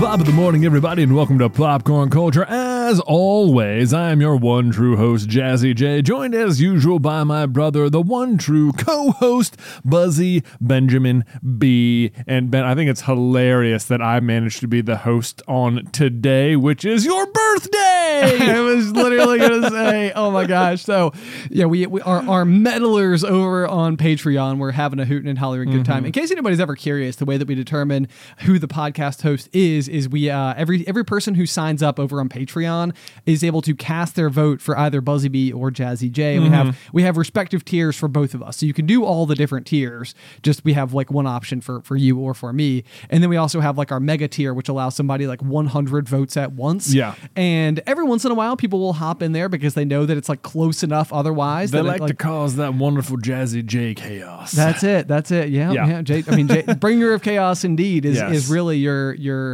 Bob of the morning, everybody, and welcome to Popcorn Culture. As always, I am your one true host, Jazzy J, joined as usual by my brother, the one true co-host, Buzzy Benjamin B. And Ben, I think it's hilarious that I managed to be the host on today, which is your birthday. I was literally gonna say, oh my gosh. So yeah, we, we our, our meddlers over on Patreon we're having a hootin' and hollering good Mm-hmm. time. In case anybody's ever curious, the way that we determine who the podcast host is is is we uh, every every person who signs up over on Patreon is able to cast their vote for either Buzzy B or Jazzy J. And We have Mm-hmm. we have respective tiers for both of us, so you can do all the different tiers. Just we have like one option for for you or for me, and then we also have like our mega tier, which allows somebody like 100 votes at once. Yeah. And every once in a while, people will hop in there because they know that it's like close enough otherwise. They that it, like, to cause that wonderful Jazzy J chaos. That's it. That's it. Yeah. Yeah. Yeah. Jay, I mean, Jay, bringer of chaos indeed is, Yes. is really your your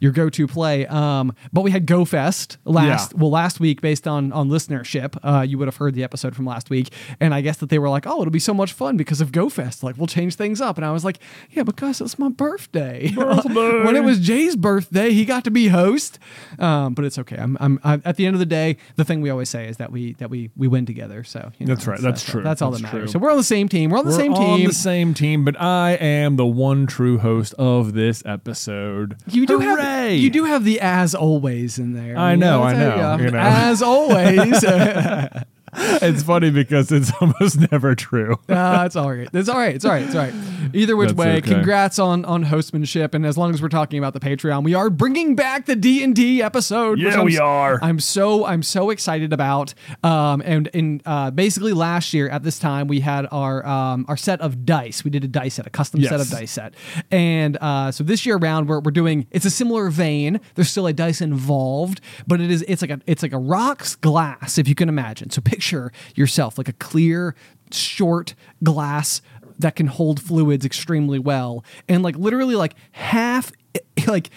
your go to play. Um, but we had Go Fest last Yeah. well last week based on on listenership. Uh, you would have heard the episode from last week, and I guess that they were like, oh, it'll be so much fun because of Go Fest. Like we'll change things up, and I was like, yeah, because it's my birthday. Birthday. when it was Jay's birthday, he got to be host. Um, but it's okay. I'm, I'm, i at the end of the day, the thing we always say is that we that we we win together. So you know, That's right. it's- That's true. That's all That's that matters. true. So we're on the same team. We're on the same team. We're same on team. the same team, but I am the one true host of this episode. You do have You do have the as always in there. I know, I know, you know. As always. It's funny because it's almost never true. Uh, it's all right. It's all right. It's all right. It's all right. Either which That's way, okay. congrats on on hostmanship. And as long as we're talking about the Patreon, we are bringing back the D and D episode. Yeah, we are. I'm so I'm so excited about. Um, and in uh, basically last year at this time, we had our um our set of dice. We did a dice set, a custom set of dice set. And uh, so this year around, we're we're doing it's a similar vein. There's still a dice involved, but it is it's like a it's like a rocks glass if you can imagine. So picture yourself like a clear short glass that can hold fluids extremely well and like literally like half like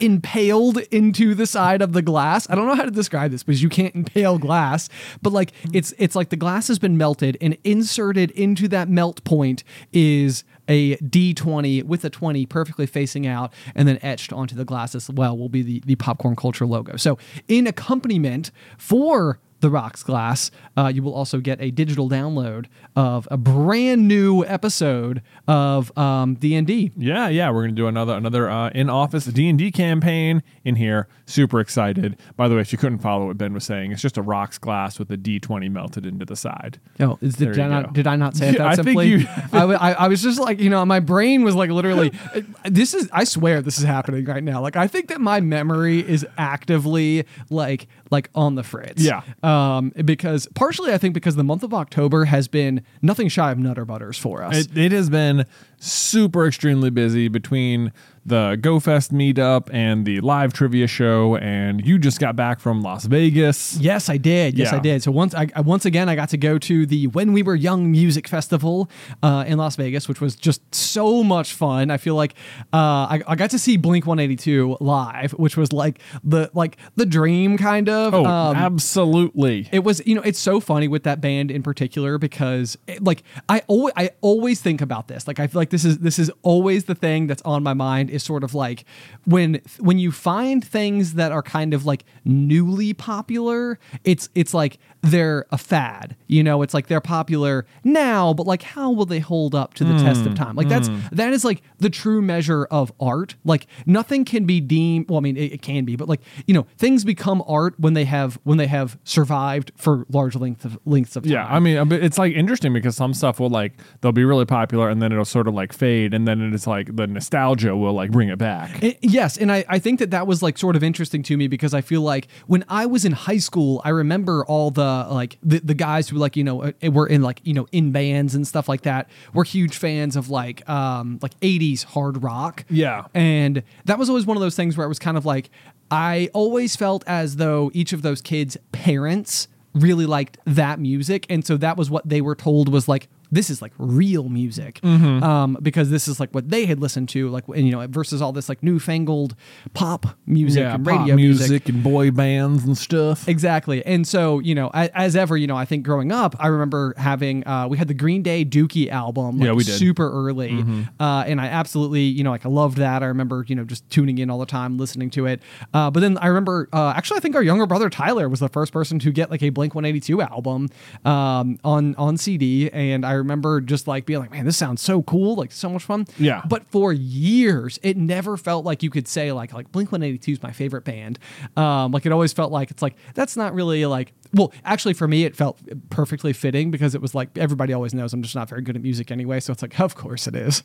impaled into the side of the glass. I don't know how to describe this because you can't impale glass, but like mm-hmm. it's it's like the glass has been melted and inserted into that melt point is a D20 with a 20 perfectly facing out and then etched onto the glass as well will be the, the popcorn culture logo. So in accompaniment for the Rocks Glass, uh, you will also get a digital download of a brand new episode of um, D&D. Yeah, yeah, we're gonna do another another uh, in office D and D campaign in here. Super excited. By the way, if you couldn't follow what Ben was saying, it's just a rocks glass with a D twenty melted into the side. Oh, is, There did, I not, did I not say it that I think simply? you- I, I, I was just like, you know, my brain was like literally, this is, I swear this is happening right now. Like, I think that my memory is actively like, like on the fritz. Yeah. Um, because partially I think because the month of October has been nothing shy of nutter butters for us. It, it has been super extremely busy between the GoFest meetup and the live trivia show, and you just got back from Las Vegas. Yes, I did. Yes, Yeah. I did. So once, I, once again, I got to go to the When We Were Young music festival uh, in Las Vegas, which was just so much fun. I feel like uh, I, I got to see Blink One Eighty Two live, which was like the like the dream kind of. Oh, Um, absolutely. it was, you know, it's so funny with that band in particular because, it, like, I always, I always think about this. Like, I feel like this is this is always the thing that's on my mind is sort of like when when you find things that are kind of like newly popular, it's it's like they're a fad. You know, it's like they're popular now, but like how will they hold up to the hmm. test of time? Like that's hmm. that is like the true measure of art. Like nothing can be deemed well, I mean it, it can be, but like, you know, things become art when they have when they have survived for large lengths of lengths of time. Yeah, I mean, it's like interesting because some stuff will like they'll be really popular and then it'll sort of like fade, and then it's like the nostalgia will like bring it back. I- yes, and I, I think that that was like sort of interesting to me because I feel like when I was in high school, I remember all the like the, the guys who like you know uh, were in like you know in bands and stuff like that were huge fans of like um like 80s hard rock. Yeah. And that was always one of those things where it was kind of like I always felt as though each of those kids' parents really liked that music and so that was what they were told was like this is like real music Mm-hmm. um, because this is like what they had listened to like and, you know versus all this like newfangled pop music yeah, and radio music, and boy bands and stuff. Exactly. And so, you know, as, as ever, you know, I think growing up, I remember having, uh, we had the Green Day Dookie album, like, Yeah, we did. Mm-hmm. super early. Uh, and I absolutely, you know, like I loved that. I remember, you know, just tuning in all the time, listening to it. Uh, but then I remember, uh, actually, I think our younger brother Tyler was the first person to get like a Blink 182 album um, on, on CD. And I remember just like being like, man, this sounds so cool, like so much fun. Yeah. But for years, it never felt like you could say like like Blink One Eighty Two is my favorite band. Um, like it always felt like it's like that's not really like well, actually for me it felt perfectly fitting because it was like everybody always knows I'm just not very good at music anyway, so it's like of course it is.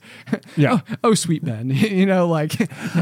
Yeah. oh, oh, sweet Ben, you know like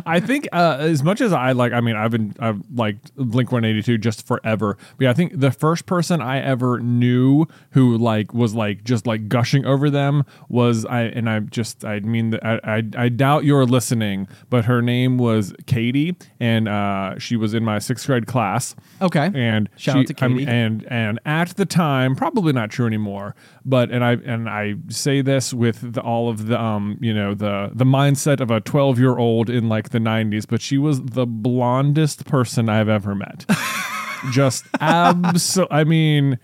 I think uh, as much as I like, I mean, I've been I've liked Blink One Eighty Two just forever. But yeah, I think the first person I ever knew who like was like just like gushing over them was I, and I just I mean I, I I doubt you're listening, but her name was Katie, and uh, she was in my sixth grade class. Okay. and Shout she, out to Katie. And and at the time, probably not true anymore. But and I and I say this with the, all of the um you know the the mindset of a twelve year old in like the '90s. But she was the blondest person I've ever met. Just abso. I mean,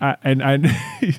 I, and I.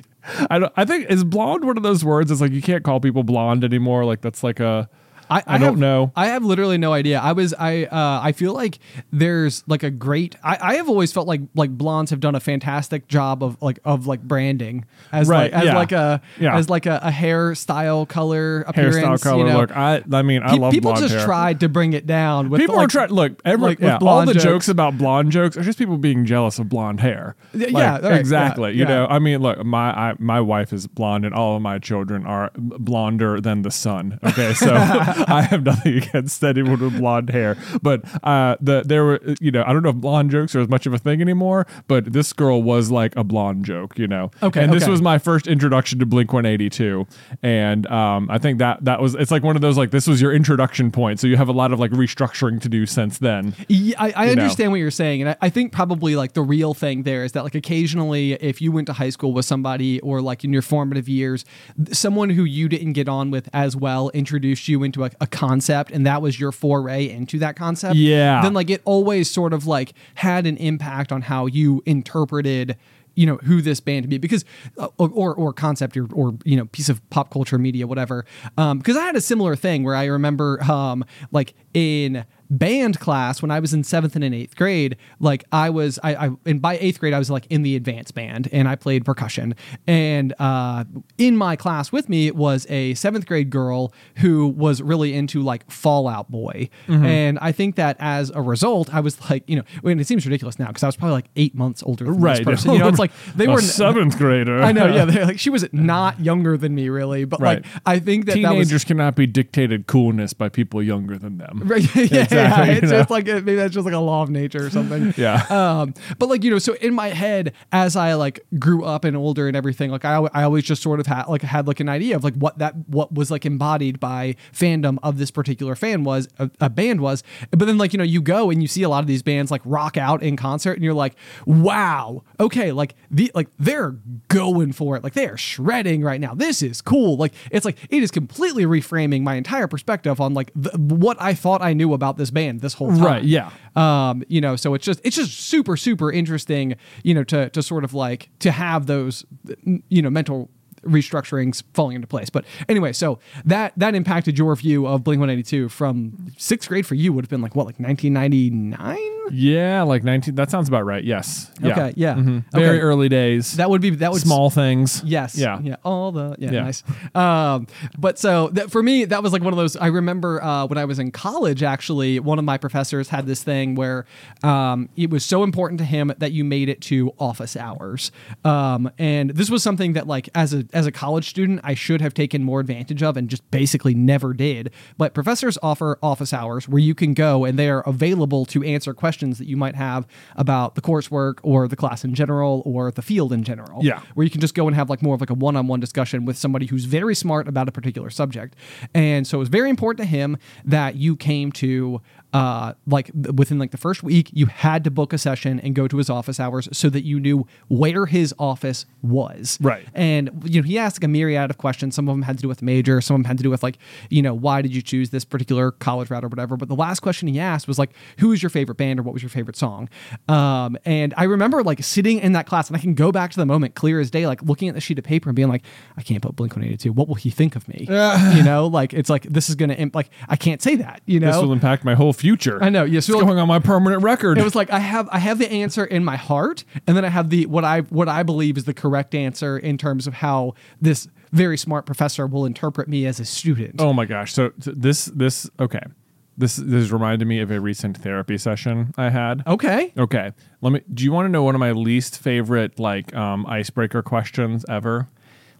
I don't. I think is blonde one of those words. It's like you can't call people blonde anymore. Like that's like a. I, I don't have- know. I have literally no idea. I was I uh, I feel like there's like a great. I, I have always felt like like blondes have done a fantastic job of like of like branding as Right, like as yeah. like a Yeah. as like a, a hairstyle color appearance. hairstyle color you know? look. I. I mean, I Pe- love people just hair. tried to bring it down. With People like, are trying. Look, every like yeah, all the jokes. jokes. about blonde jokes are just people being jealous of blonde hair. Yeah, Like, yeah, right, exactly. yeah, you know, I mean, look, my I, my wife is blonde, and all of my children are blonder than the sun. Okay, so I have nothing against anyone with blonde hair, but uh, the there were you know I don't know if blonde jokes are as much of a thing anymore, but this girl was like a blonde joke, you know. Okay, and this was my first introduction to Blink One Eighty Two, and um, I think that that was it's like one of those like this was your introduction point, so you have a lot of like restructuring to do since then. Yeah, I, I you know. understand what you're saying, and I, I think probably like the real thing there is that like occasionally, if you went to high school with somebody or like in your formative years, someone who you didn't get on with as well introduced you into a, a concept, and that was your foray into that concept. Yeah. then like it always sort of like had an impact on how you interpreted you know who this band to be because uh, or or concept or, or you know piece of pop culture media whatever um because i had a similar thing where i remember um like in band class when i was in seventh and in eighth grade like i was i, I and by eighth grade i was like in the advanced band and i played percussion and uh in my class with me was a seventh grade girl who was really into like Fall Out Boy and i think that as a result i was like you know and it seems ridiculous now because i was probably like eight months older than Right. this person you know it's like they were seventh grader. I know, yeah. They're like she was not younger than me, really, but Right. like I think that Teenagers that was cannot be dictated coolness by people younger than them. Right, yeah, yeah, Exactly, you It's know? just like maybe that's just like a law of nature or something. Yeah. Um, but like you know, so in my head, as I like grew up and older and everything, like I, I always just sort of had like had like an idea of like what that what was like embodied by fandom of this particular fan was a, a band was. But then like you know you go and you see a lot of these bands like rock out in concert and you're like, wow, okay, like the like they're going for it, like they are shredding right now. This is cool. Like it's like it is completely reframing my entire perspective on like the, what I thought I knew about this band this whole time. Right, yeah. Um, you know, so it's just it's just super super interesting, you know, to to sort of like to have those, you know, mental restructurings falling into place. But anyway, so that that impacted your view of Blink One Eighty Two from sixth grade for you would have been like what, like nineteen ninety nine? Yeah, like 19. That sounds about right. Yes. Yeah. Okay, yeah. Mhm. Very Okay. early days. That would be that would small things. Yes. Yeah. Yeah. All the yeah, Yeah. nice. Um, but so that, for me, that was like one of those. I remember uh, when I was in college. Actually, one of my professors had this thing where um, it was so important to him that you made it to office hours. Um, and this was something that, like, as a as a college student, I should have taken more advantage of, and just basically never did. But professors offer office hours where you can go and they are available to answer questions that you might have about the coursework or the class in general or the field in general Yeah. where you can just go and have like more of like a one-on-one discussion with somebody who's very smart about a particular subject. And so it was very important to him that you came to uh like within like the first week you had to book a session and go to his office hours so that you knew where his office was. Right. And you know, he asked like a myriad of questions. Some of them had to do with major, some of them had to do with like, you know, why did you choose this particular college route or whatever. But the last question he asked was like, who is your favorite band or what was your favorite song? Um, and I remember like sitting in that class and I can go back to the moment clear as day, like looking at the sheet of paper and being like, I can't put Blink 182. What will he think of me? you know, like it's like this is gonna imp- like I can't say that, you know. This will impact my whole future. I know, yes, It's well- going on my permanent record. it was like I have I have the answer in my heart, and then I have the what I what I believe is the correct answer in terms of how this very smart professor will interpret me as a student. Oh my gosh! So th- this this okay, this this reminded me of a recent therapy session I had. Okay. Okay, let me. Do you want to know one of my least favorite like um, icebreaker questions ever?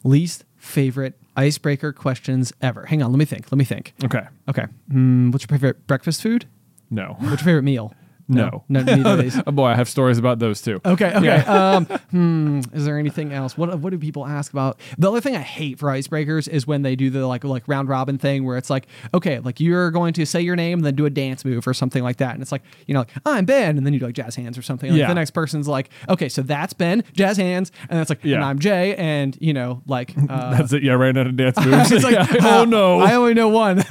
Least favorite icebreaker questions ever. Hang on, let me think. Let me think. Okay, Okay. Mm, what's your favorite breakfast food? no, What's your favorite meal? No, No, neither of these. oh boy, I have stories about those too. Okay, okay. Um, hmm, is there anything else? What what do people ask about? The other thing I hate for icebreakers is when they do the like like round robin thing where it's like, okay, like you're going to say your name and then do a dance move or something like that, and it's like you know, like I'm Ben, and then you do like jazz hands or something. Like Yeah. the next person's like, okay, so that's Ben, jazz hands, and that's like, Yeah. and I'm Jay, and you know, like uh, That's it. Yeah, right out of dance moves. it's like, Yeah. uh, oh no, I only know one.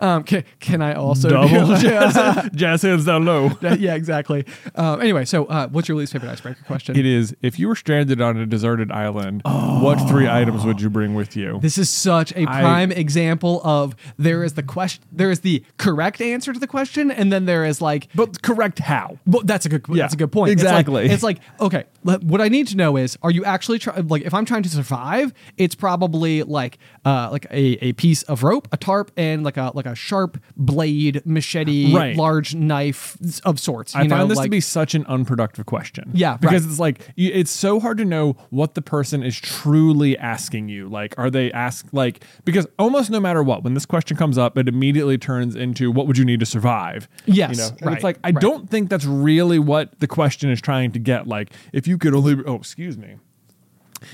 um, can, can I also do- double jazz, jazz hands down low. yeah, exactly. Um, anyway, so uh, what's your least favorite icebreaker question? It is if you were stranded on a deserted island, what three items would you bring with you? This is such a prime example of there is the question, there is the correct answer to the question, and then there is like, but correct how? well, that's a good, Yeah, that's a good point. It's like- exactly. It's like, okay, le- what I need to know is, are you actually trying? like, if I'm trying to survive, it's probably like, uh, like a, a piece of rope, a tarp, and like a like a sharp blade, machete, Right. large knife of sorts. I know, find this like, to be such an unproductive question. Yeah, because right. it's like it's so hard to know what the person is truly asking you. Like, are they ask like because almost no matter what, when this question comes up, it immediately turns into what would you need to survive? Yes, you know, right, it's like I right. don't think that's really what the question is trying to get. Like, if you could only oh excuse me.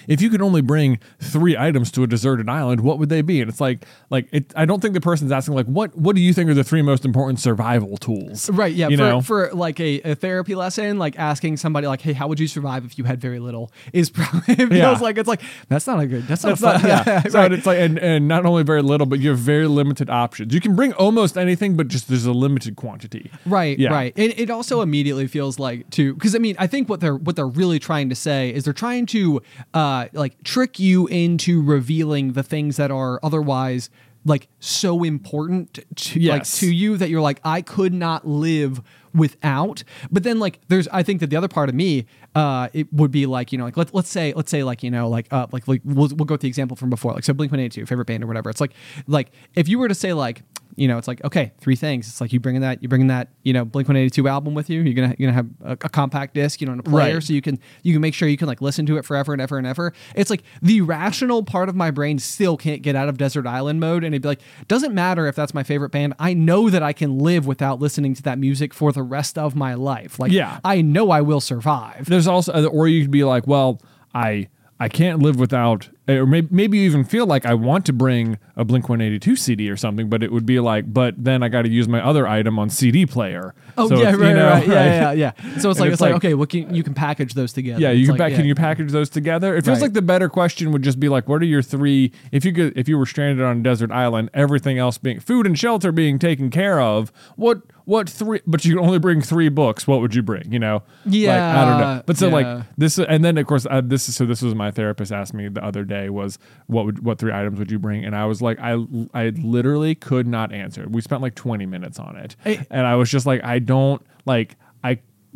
If you could only bring three items to a deserted island, what would they be? And it's like, like it. I don't think the person's asking like, what What do you think are the three most important survival tools? Right, yeah. You for, know, for like a, a therapy lesson, like asking somebody like, "Hey, how would you survive if you had very little?" is probably feels Yeah. like it's like that's not a good. That's not, That's not, yeah. So right. it's like, and, and not only very little, but you have very limited options. You can bring almost anything, but just there's a limited quantity. Right, Yeah. right. And it also immediately feels like to because I mean I think what they're what they're really trying to say is they're trying to uh like trick you into revealing the things that are otherwise like so important to like to you that you're like I could not live without. But then like there's I think that the other part of me uh it would be like you know like let, let's say let's say like you know like uh like like we'll, we'll go with the example from before like so Blink 182 favorite band or whatever. It's like like if you were to say like you know, it's like okay, three things. It's like you bringing that, you bringing that, you know, Blink One Eighty Two album with you. You're gonna you're gonna have a, a compact disc, you know, and a player, Right. so you can you can make sure you can like listen to it forever and ever and ever. It's like the rational part of my brain still can't get out of desert island mode, and it'd be like, doesn't matter if that's my favorite band. I know that I can live without listening to that music for the rest of my life. Like, Yeah. I know I will survive. There's also, or you could be like, well, I I can't live without, or maybe, maybe you even feel like I want to bring a Blink 182 CD or something, but it would be like, but then I got to use my other item on CD player. Oh So yeah, right, you know, right, yeah, yeah, yeah. So it's like it's it's like, like- okay, well, can, you can package those together. Yeah, It's you can, like, pack, yeah. can you package those together? It feels Right. like the better question would just be like, what are your three? If you could, if you were stranded on a desert island, everything else being food and shelter being taken care of, what what three? But you can only bring three books. What would you bring? You know? like, I don't know. But so yeah. like this, and then of course uh, this is so this was my therapist asked me the other day was what would what three items would you bring? And I was like I I literally could not answer. We spent like twenty minutes on it, Hey. and I was just like I don't like I.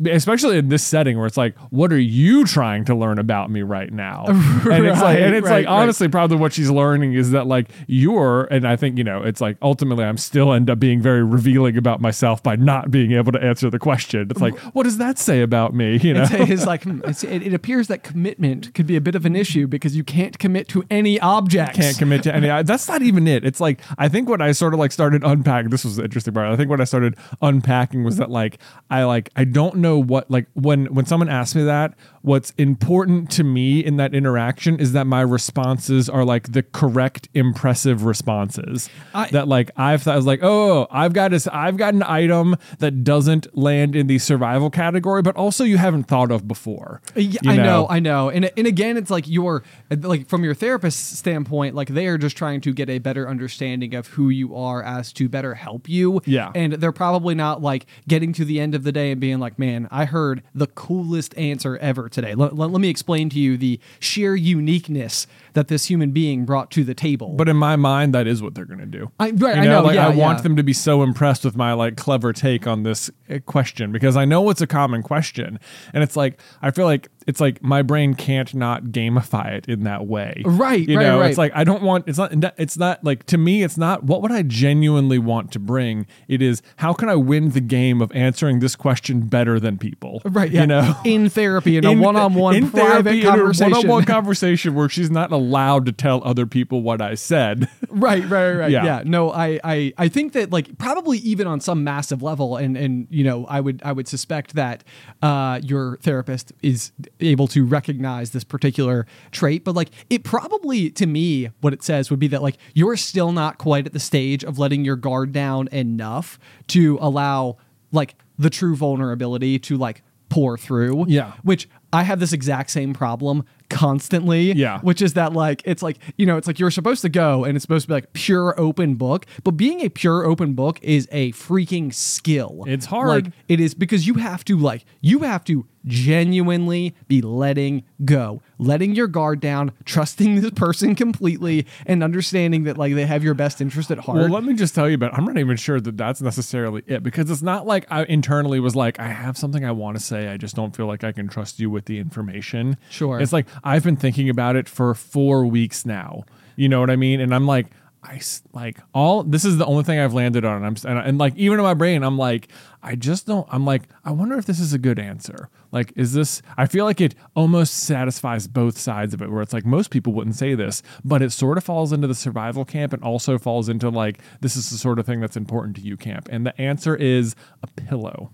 Especially in this setting where it's like, what are you trying to learn about me right now? and it's like, and it's right, like, right. honestly, probably what she's learning is that like you're, and I think you know, it's like ultimately I'm still end up being very revealing about myself by not being able to answer the question. It's like, what does that say about me? You know, It's, it's like hmm, it's, it, it appears that commitment could be a bit of an issue because you can't commit to any object. can't commit to any. That's not even it. It's like I think what I sort of like started unpacking. This was the interesting part. I think what I started unpacking was that like I like I don't know what like when when someone asks me that. What's important to me in that interaction is that my responses are like the correct, impressive responses. I- that like I've thought I was like, oh, I've got this, I've got an item that doesn't land in the survival category, but also you haven't thought of before. Yeah, you I know, I know, and and again, it's like your like from your therapist's standpoint, like they are just trying to get a better understanding of who you are as to better help you. Yeah. and they're probably not like getting to the end of the day and being like, "Man, I heard the coolest answer ever today." Let, let, let me explain to you the sheer uniqueness that this human being brought to the table. But in my mind, that is what they're going to do. I- right, You I know, Like, yeah, I want yeah. them to be so impressed with my like clever take on this uh, question because I know it's a common question, and it's like I feel like it's like my brain can't not gamify it in that way. Right, You right, know, right. it's like I don't want. It's not. It's not like to me. It's not what would I genuinely want to bring. It is how can I win the game of answering this question better than people. right, yeah, You know. in therapy, in, a in- one-on-one in private therapy, in conversation. one-on-one conversation where she's not allowed to tell other people what I said. right right right, right Yeah. yeah. no I, I i think that like probably even on some massive level and and you know i would i would suspect that uh your therapist is able to recognize this particular trait but like it probably to me what it says would be that like you're still not quite at the stage of letting your guard down enough to allow like the true vulnerability to like pour through Yeah. which I have this exact same problem constantly. Yeah. Which is that like it's like, you know, it's like you're supposed to go and it's supposed to be like pure open book, but being a pure open book is a freaking skill. It's hard. Like it is because you have to like you have to genuinely be letting go, letting your guard down, trusting this person completely and understanding that like they have your best interest at heart. Well, let me just tell you about. I'm not even sure that that's necessarily it because it's not like I internally was like, I have something I want to say. I just don't feel like I can trust you with the information. Sure. It's like I've been thinking about it for four weeks now. You know what I mean? And I'm like, I like all. This is the only thing I've landed on. And I'm and, and like even in my brain, I'm like, I just don't. I'm like, I wonder if this is a good answer. Like, is this? I feel like it almost satisfies both sides of it, where it's like most people wouldn't say this, but it sort of falls into the survival camp and also falls into like this is the sort of thing that's important to you camp. And the answer is a pillow.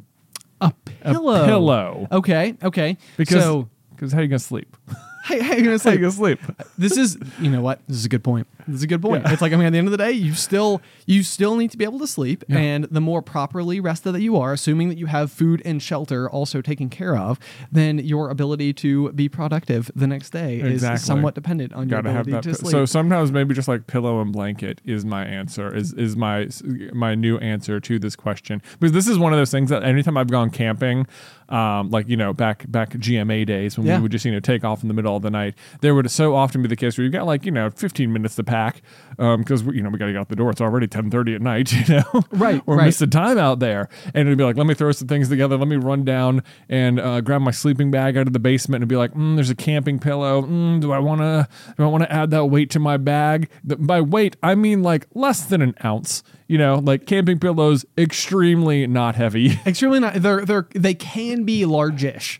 a pillow. pillow. Okay, okay. Because so because how you gonna sleep? hey, hey, gonna How say you gonna sleep? this is you know what this is a good point this is a good point it's like i mean at the end of the day you still you still need to be able to sleep and the more properly rested that you are assuming that you have food and shelter also taken care of then your ability to be productive the next day Exactly. is somewhat dependent on your Gotta have ability that. to sleep So sometimes maybe just like pillow and blanket is my answer. Is is my my new answer to this question because this is one of those things that anytime I've gone camping, um, like you know back back GMA days when Yeah. we would just you know take off in the middle of the night, there would so often be the case where you've got like you know 15 minutes to because we you know we got to get out the door. It's already 10:30 at night. You know, Right, We're right. missing time out there, and it'd be like let me throw some things together. Let me run down and uh, grab my sleeping bag out of the basement and be like, mm, there's a camping pillow. Mm, do I want to do I want to add that weight to my bag? The, by weight, I mean like less than an ounce. You know, like camping pillows, extremely not heavy. extremely not they're they're they can be largish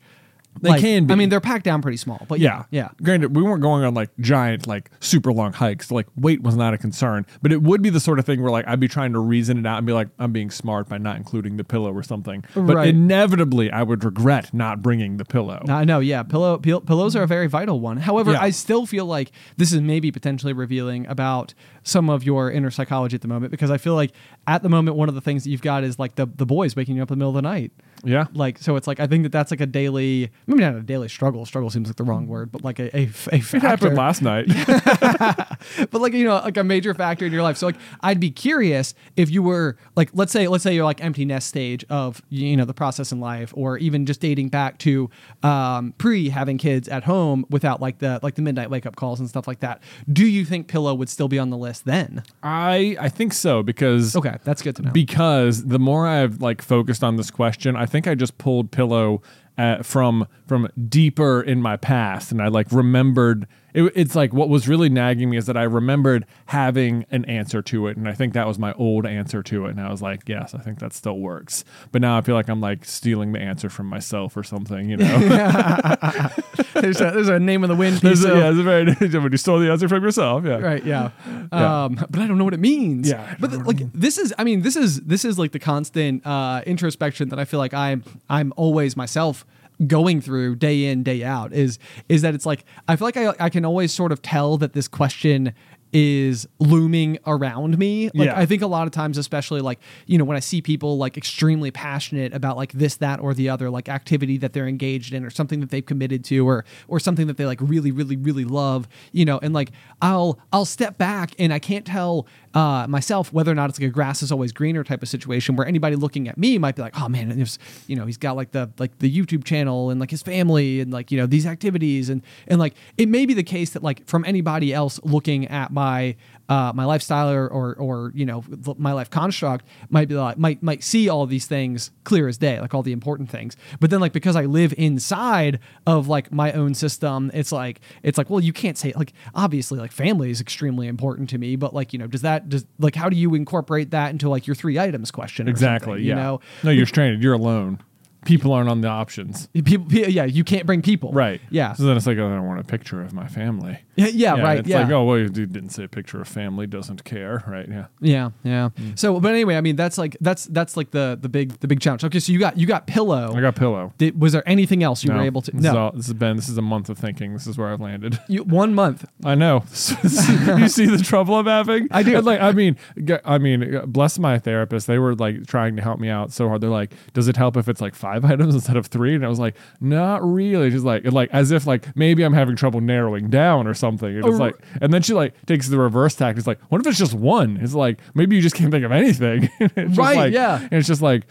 They Like, can be. i mean they're packed down pretty small but yeah yeah Granted, we weren't going on like giant, like super long hikes. Like weight was not a concern, but it would be the sort of thing where like I'd be trying to reason it out and be like, I'm being smart by not including the pillow or something. But Right. inevitably, I would regret not bringing the pillow. I know, yeah. Pillow pill- pillows are a very vital one. However, Yeah. I still feel like this is maybe potentially revealing about some of your inner psychology at the moment because I feel like at the moment one of the things that you've got is like the the boys waking you up in the middle of the night. Yeah. Like so, it's like I think that that's like a daily, maybe not a daily struggle. Struggle seems like the wrong word, but like a a, a It happened last night. but like you know like a major factor in your life so like i'd be curious if you were like let's say let's say you're like empty nest stage of you know the process in life or even just dating back to um, pre having kids at home without like the like the midnight wake up calls and stuff like that do you think pillow would still be on the list then I I think so because okay that's good to know because the more I've like focused on this question, I think I just pulled pillow uh, from from deeper in my past, and I like remembered. It, it's like what was really nagging me is that I remembered having an answer to it, and I think that was my old answer to it, and I was like, yes, I think that still works. But now I feel like I'm like stealing the answer from myself or something, you know? there's, a, there's a name of the wind There's piece a- yeah, it's a very when you stole the answer from yourself, yeah. right yeah. um but i don't know what it means Yeah. but th- like this is i mean this is this is like the constant uh introspection that i feel like i'm i'm always myself going through day in day out is is that it's like i feel like i, I can always sort of tell that this question is looming around me like Yeah. i think a lot of times especially like you know when i see people like extremely passionate about like this that or the other like activity that they're engaged in or something that they've committed to or or something that they like really really really love you know and like i'll i'll step back and i can't tell uh, myself whether or not it's like a grass is always greener type of situation where anybody looking at me might be like oh man there's you know he's got like the like the youtube channel and like his family and like you know these activities and and like it may be the case that like from anybody else looking at my uh, my lifestyle or, or or you know my life construct might be like might might see all these things clear as day like all the important things but then like because I live inside of like my own system it's like it's like well you can't say like obviously like family is extremely important to me but like you know does that does like how do you incorporate that into like your three items question Exactly. yeah. you know no, you're stranded. You're alone. People aren't on the options. people yeah you can't bring people Right. yeah So then it's like, oh, I don't want a picture of my family. Yeah, yeah, right It's yeah like, oh, well, you didn't say a picture of family, doesn't care. Right. Yeah. Yeah, yeah. Mm. So, but anyway, I mean, that's like that's that's like the the big the big challenge. Okay, so you got you got pillow. I got pillow. Did, was there anything else you no, were able to? This is, No, all, this has been, this is a month of thinking. This is where I've landed. you, one month. I know. you see the trouble I'm having? I do. And like, I mean, I mean, bless my therapist. They were like trying to help me out so hard. They're like, does it help if it's like five items instead of three? And I was like, not really. She's like, like as if like maybe I'm having trouble narrowing down or something. And it's like, and then she like takes the reverse tack. It's like, what if it's just one? It's like maybe you just can't think of anything. Right, like- yeah. And it's just like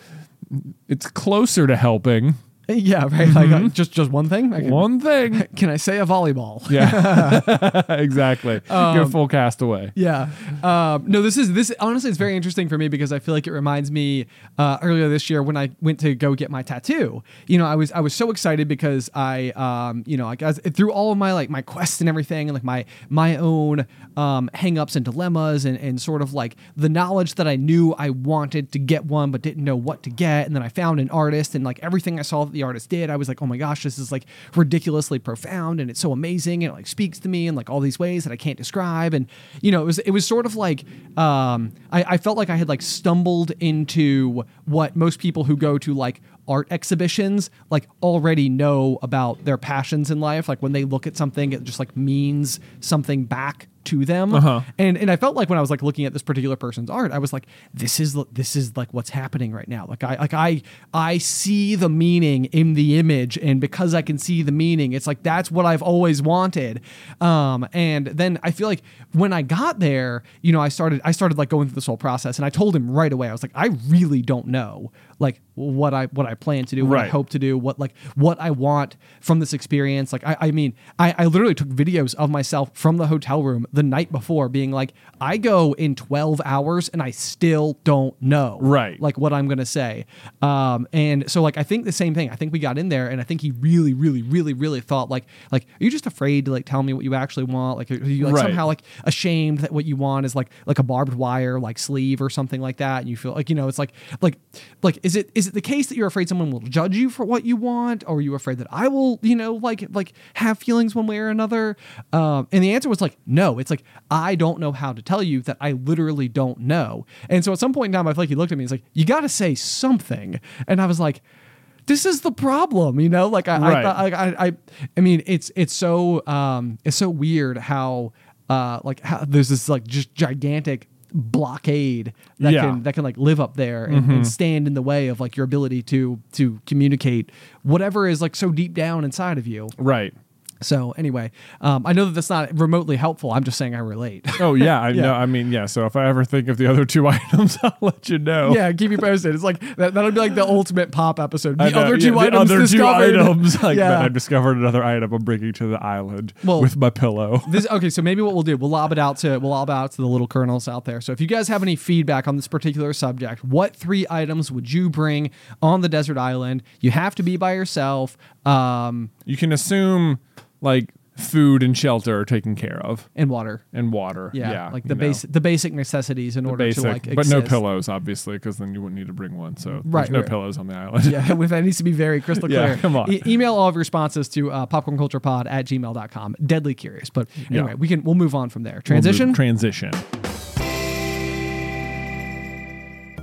it's closer to helping. Yeah, right. Like uh, just just one thing. I can, Mm-hmm. One thing. Can I say a volleyball? Yeah. exactly. Go full cast away. Yeah. Um, no, this is this. Honestly, it's very interesting for me because I feel like it reminds me uh, earlier this year when I went to go get my tattoo. You know, I was I was so excited because I, um, you know, like as, through all of my like my quests and everything, and like my my own um, hangups and dilemmas, and and sort of like the knowledge that I knew I wanted to get one but didn't know what to get, and then I found an artist, and like everything I saw that the artist did, I was like, oh my gosh, this is like ridiculously profound, and it's so amazing, and it like speaks to me in like all these ways that I can't describe, and you know, it was it was sort of like um, I, I felt like I had like stumbled into what most people who go to like art exhibitions like already know about their passions in life. Like when they look at something it just like means something back to them. Uh-huh. and and I felt like when I was like looking at this particular person's art I was like this is this is like what's happening right now. Like I like I I see the meaning in the image. And because I can see the meaning it's like that's what I've always wanted. Um and then I feel like when I got there you know I started I started like going through this whole process. And I told him right away I was like I really don't know like what I what I plan to do what I hope to do what like what I want from this experience. Like I, I mean I, I literally took videos of myself from the hotel room the night before being like I go in 12 hours and I still don't know Right. like what I'm gonna say. Um and so like I think the same thing. I think we got in there and I think he really really really really thought like like are you just afraid to like tell me what you actually want? Like are you like Right. somehow like ashamed that what you want is like like a barbed wire like sleeve or something like that? And you feel like you know it's like like like is it is it the case that you're afraid someone will judge you for what you want? Or are you afraid that I will you know like like have feelings one way or another? Um and the answer was like no. It's like I don't know how to tell you that I literally don't know. And so at some point in time I feel like he looked at me and he's like you got to say something. And I was like this is the problem, you know. Like I, Right. I, I, I, I, I mean, it's it's so um, it's so weird how uh, like how there's this like just gigantic blockade that Yeah. can that can like live up there and, and mm-hmm. stand in the way of like your ability to to communicate whatever is like so deep down inside of you. Right. So anyway, um, I know that that's not remotely helpful. I'm just saying I relate. Oh yeah, I Yeah. know. I mean, yeah. So if I ever think of the other two items, I'll let you know. yeah, keep me posted. It's like that, that'll be like the ultimate pop episode. The know, other yeah, two the items other two items, like yeah. I discovered another item I'm bringing to the island Well- with my pillow. this okay so maybe what we'll do we'll lob it out to we'll lob out to the little kernels out there so if you guys have any feedback on this particular subject what three items would you bring on the desert island you have to be by yourself um, You can assume like food and shelter are taken care of, and water and water. yeah, Yeah, like you the know, basic the basic necessities in order basic, to like but no pillows, obviously, because then you wouldn't need to bring one. So Right, there's no right. pillows on the island. yeah, with that needs to be very crystal Yeah, clear. come on. E- email all of your responses to uh, popcornculturepod at gmail.com. Deadly curious. But Yeah. anyway, we can we'll move on from there. Transition. transition.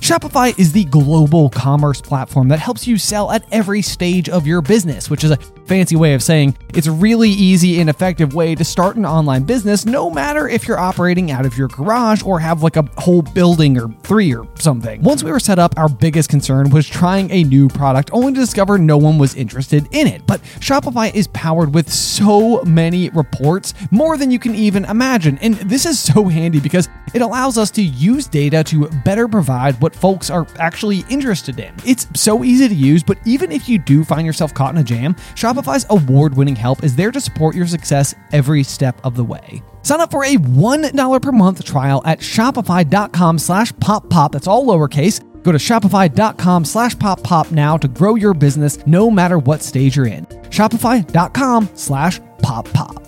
Shopify is the global commerce platform that helps you sell at every stage of your business, which is a fancy way of saying it's a really easy and effective way to start an online business, no matter if you're operating out of your garage or have like a whole building or three or something. Once we were set up, our biggest concern was trying a new product only to discover no one was interested in it. But Shopify is powered with so many reports, more than you can even imagine. And this is so handy because it allows us to use data to better provide what folks are actually interested in. It's so easy to use, but even if you do find yourself caught in a jam, Shopify's award-winning help is there to support your success every step of the way. Sign up for a $1 per month trial at shopify.com slash pop pop. That's all lowercase. Go to shopify.com slash pop pop now to grow your business no matter what stage you're in. Shopify.com slash pop pop.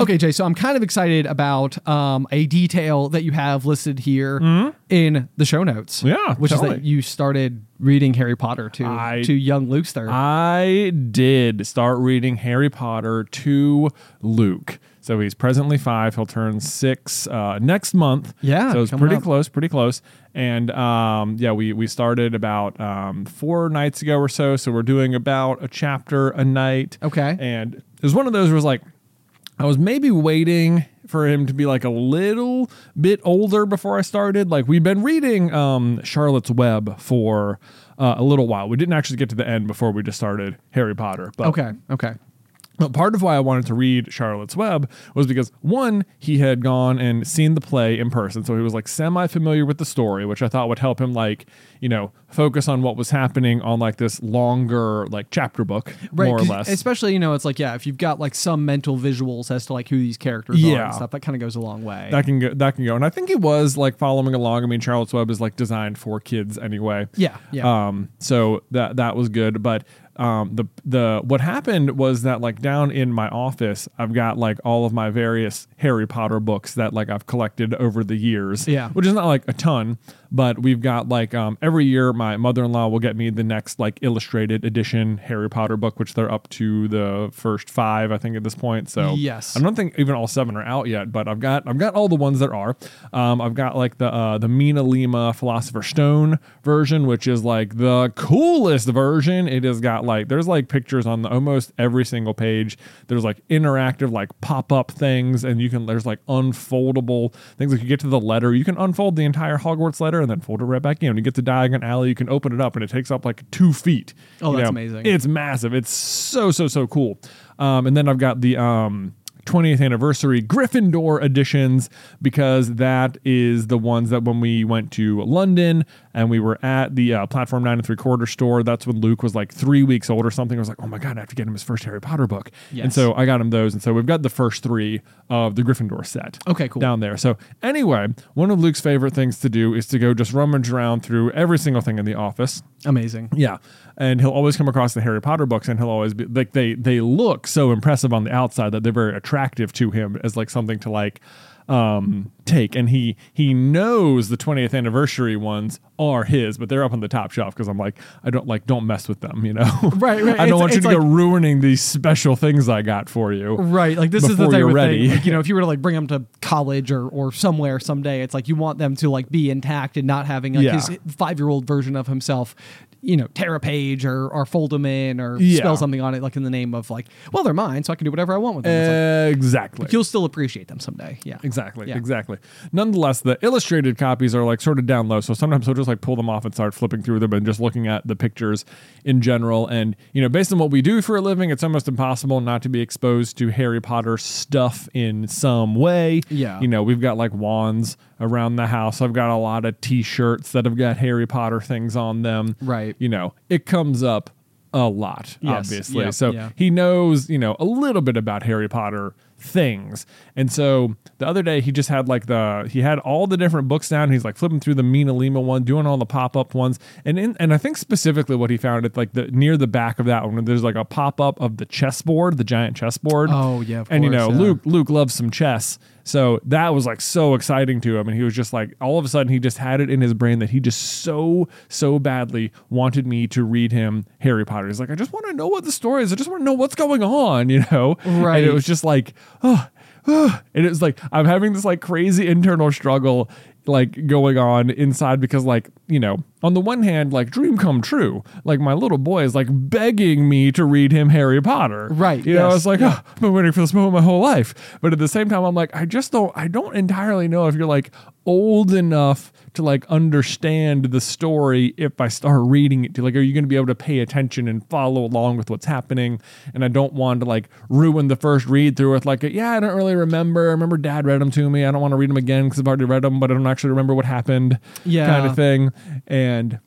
Okay, Jay. So I'm kind of excited about um, a detail that you have listed here in the show notes. Mm-hmm. Yeah, which is that you started reading Harry Potter to I- to young Luke's I did start reading Harry Potter to Luke. So he's presently five. He'll turn six uh, next month. Yeah, So it's pretty up. close, pretty close. And um, yeah, we we started about um, four nights ago or so. So we're doing about a chapter a night. Okay. And it was one of those where it was like, I was maybe waiting for him to be like a little bit older before I started. Like we've been reading um, Charlotte's Web for uh, a little while. We didn't actually get to the end before we just started Harry Potter. But Okay. Okay. But part of why I wanted to read Charlotte's Web was because one, he had gone and seen the play in person, so he was like semi familiar with the story, which I thought would help him like, you know, focus on what was happening on like this longer like chapter book, Right, more or less. Especially, you know, it's like yeah, if you've got like some mental visuals as to like who these characters are Yeah. and stuff, that kind of goes a long way. that can go that can go. And I think he was like following along. I mean, Charlotte's Web is like designed for kids anyway. Yeah, yeah. Um, so that that was good. But um, the the what happened was that like down in my office, I've got like all of my various Harry Potter books that like I've collected over the years. Yeah. which is not like a ton, but we've got like um, every year my mother in law will get me the next like illustrated edition Harry Potter book, which they're up to the first five, I think, at this point. So Yes. I don't think even all seven are out yet, but I've got I've got all the ones that are. Um, I've got like the uh, the MinaLima Philosopher's Stone version, which is like the coolest version. It has got like there's like pictures on the, almost every single page. There's like interactive like pop up things, and you can there's like unfoldable things. Like you get to the letter, you can unfold the entire Hogwarts letter and then fold it right back in. When you get to Diagon Alley, you can open it up and it takes up like two feet. Oh, You that's know, amazing. It's massive. It's so so so cool. Um, and then I've got the um 20th anniversary Gryffindor editions because that is the ones that when we went to London and we were at the uh, platform nine and three quarter store, that's when Luke was like three weeks old or something. I was like, oh my god, I have to get him his first Harry Potter book. And so I got him those, and so we've got the first three of the Gryffindor set. Okay, cool. Down there. So anyway, one of Luke's favorite things to do is to go just rummage around through every single thing in the office. Amazing. Yeah, and he'll always come across the Harry Potter books, and he'll always be like they they look so impressive on the outside that they're very attractive to him as like something to like um take and he he knows the 20th anniversary ones are his but they're up on the top shelf because i'm like i don't like don't mess with them you know Right, right. i don't It's- want you to go ruining these special things i got for you Right, like this is the before type you're of ready. thing. Like, you know, if you were to like bring them to college or or somewhere someday, it's like you want them to like be intact and not having like Yeah. his five year old version of himself, you know, tear a page or or fold them in or Yeah. spell something on it, like in the name of like, well, they're mine, so I can do whatever I want with them. Like, exactly you'll still appreciate them someday. Yeah, Exactly. Yeah. Exactly. Nonetheless, the illustrated copies are like sort of down low. So sometimes I'll just like pull them off and start flipping through them and just looking at the pictures in general. And, you know, based on what we do for a living, it's almost impossible not to be exposed to Harry Potter stuff in some way. Yeah. You know, we've got like wands around the house. I've got a lot of t shirts that have got Harry Potter things on them. Right. You know, it comes up a lot, Yes. obviously. Yep. So he knows, you know, a little bit about Harry Potter things. And so the other day he just had like the he had all the different books down. He's like flipping through the MinaLima one, doing all the pop-up ones. And in and I think specifically what he found at like the near the back of that one, there's like a pop-up of the chessboard, the giant chessboard. Oh, yeah, and you know, yeah. Luke Luke loves some chess. So that was like so exciting to him. And he was just like, all of a sudden, he just had it in his brain that he just so, so badly wanted me to read him Harry Potter. He's like, I just want to know what the story is. I just want to know what's going on, you know? Right. And it was just like, oh, oh. and it was like, I'm having this like crazy internal struggle like going on inside because like you know on the one hand like dream come true like my little boy is like begging me to read him harry potter Right, you know yes, it's like yeah. oh, I've been waiting for this moment my whole life. But at the same time, I'm like, I just don't, I don't entirely know if you're like old enough to like understand the story if I start reading it to like, are you going to be able to pay attention and follow along with what's happening? And I don't want to like ruin the first read through with like, yeah, I don't really remember. I remember dad read them to me. I don't want to read them again because I've already read them, but I don't actually remember what happened Yeah. kind of thing. And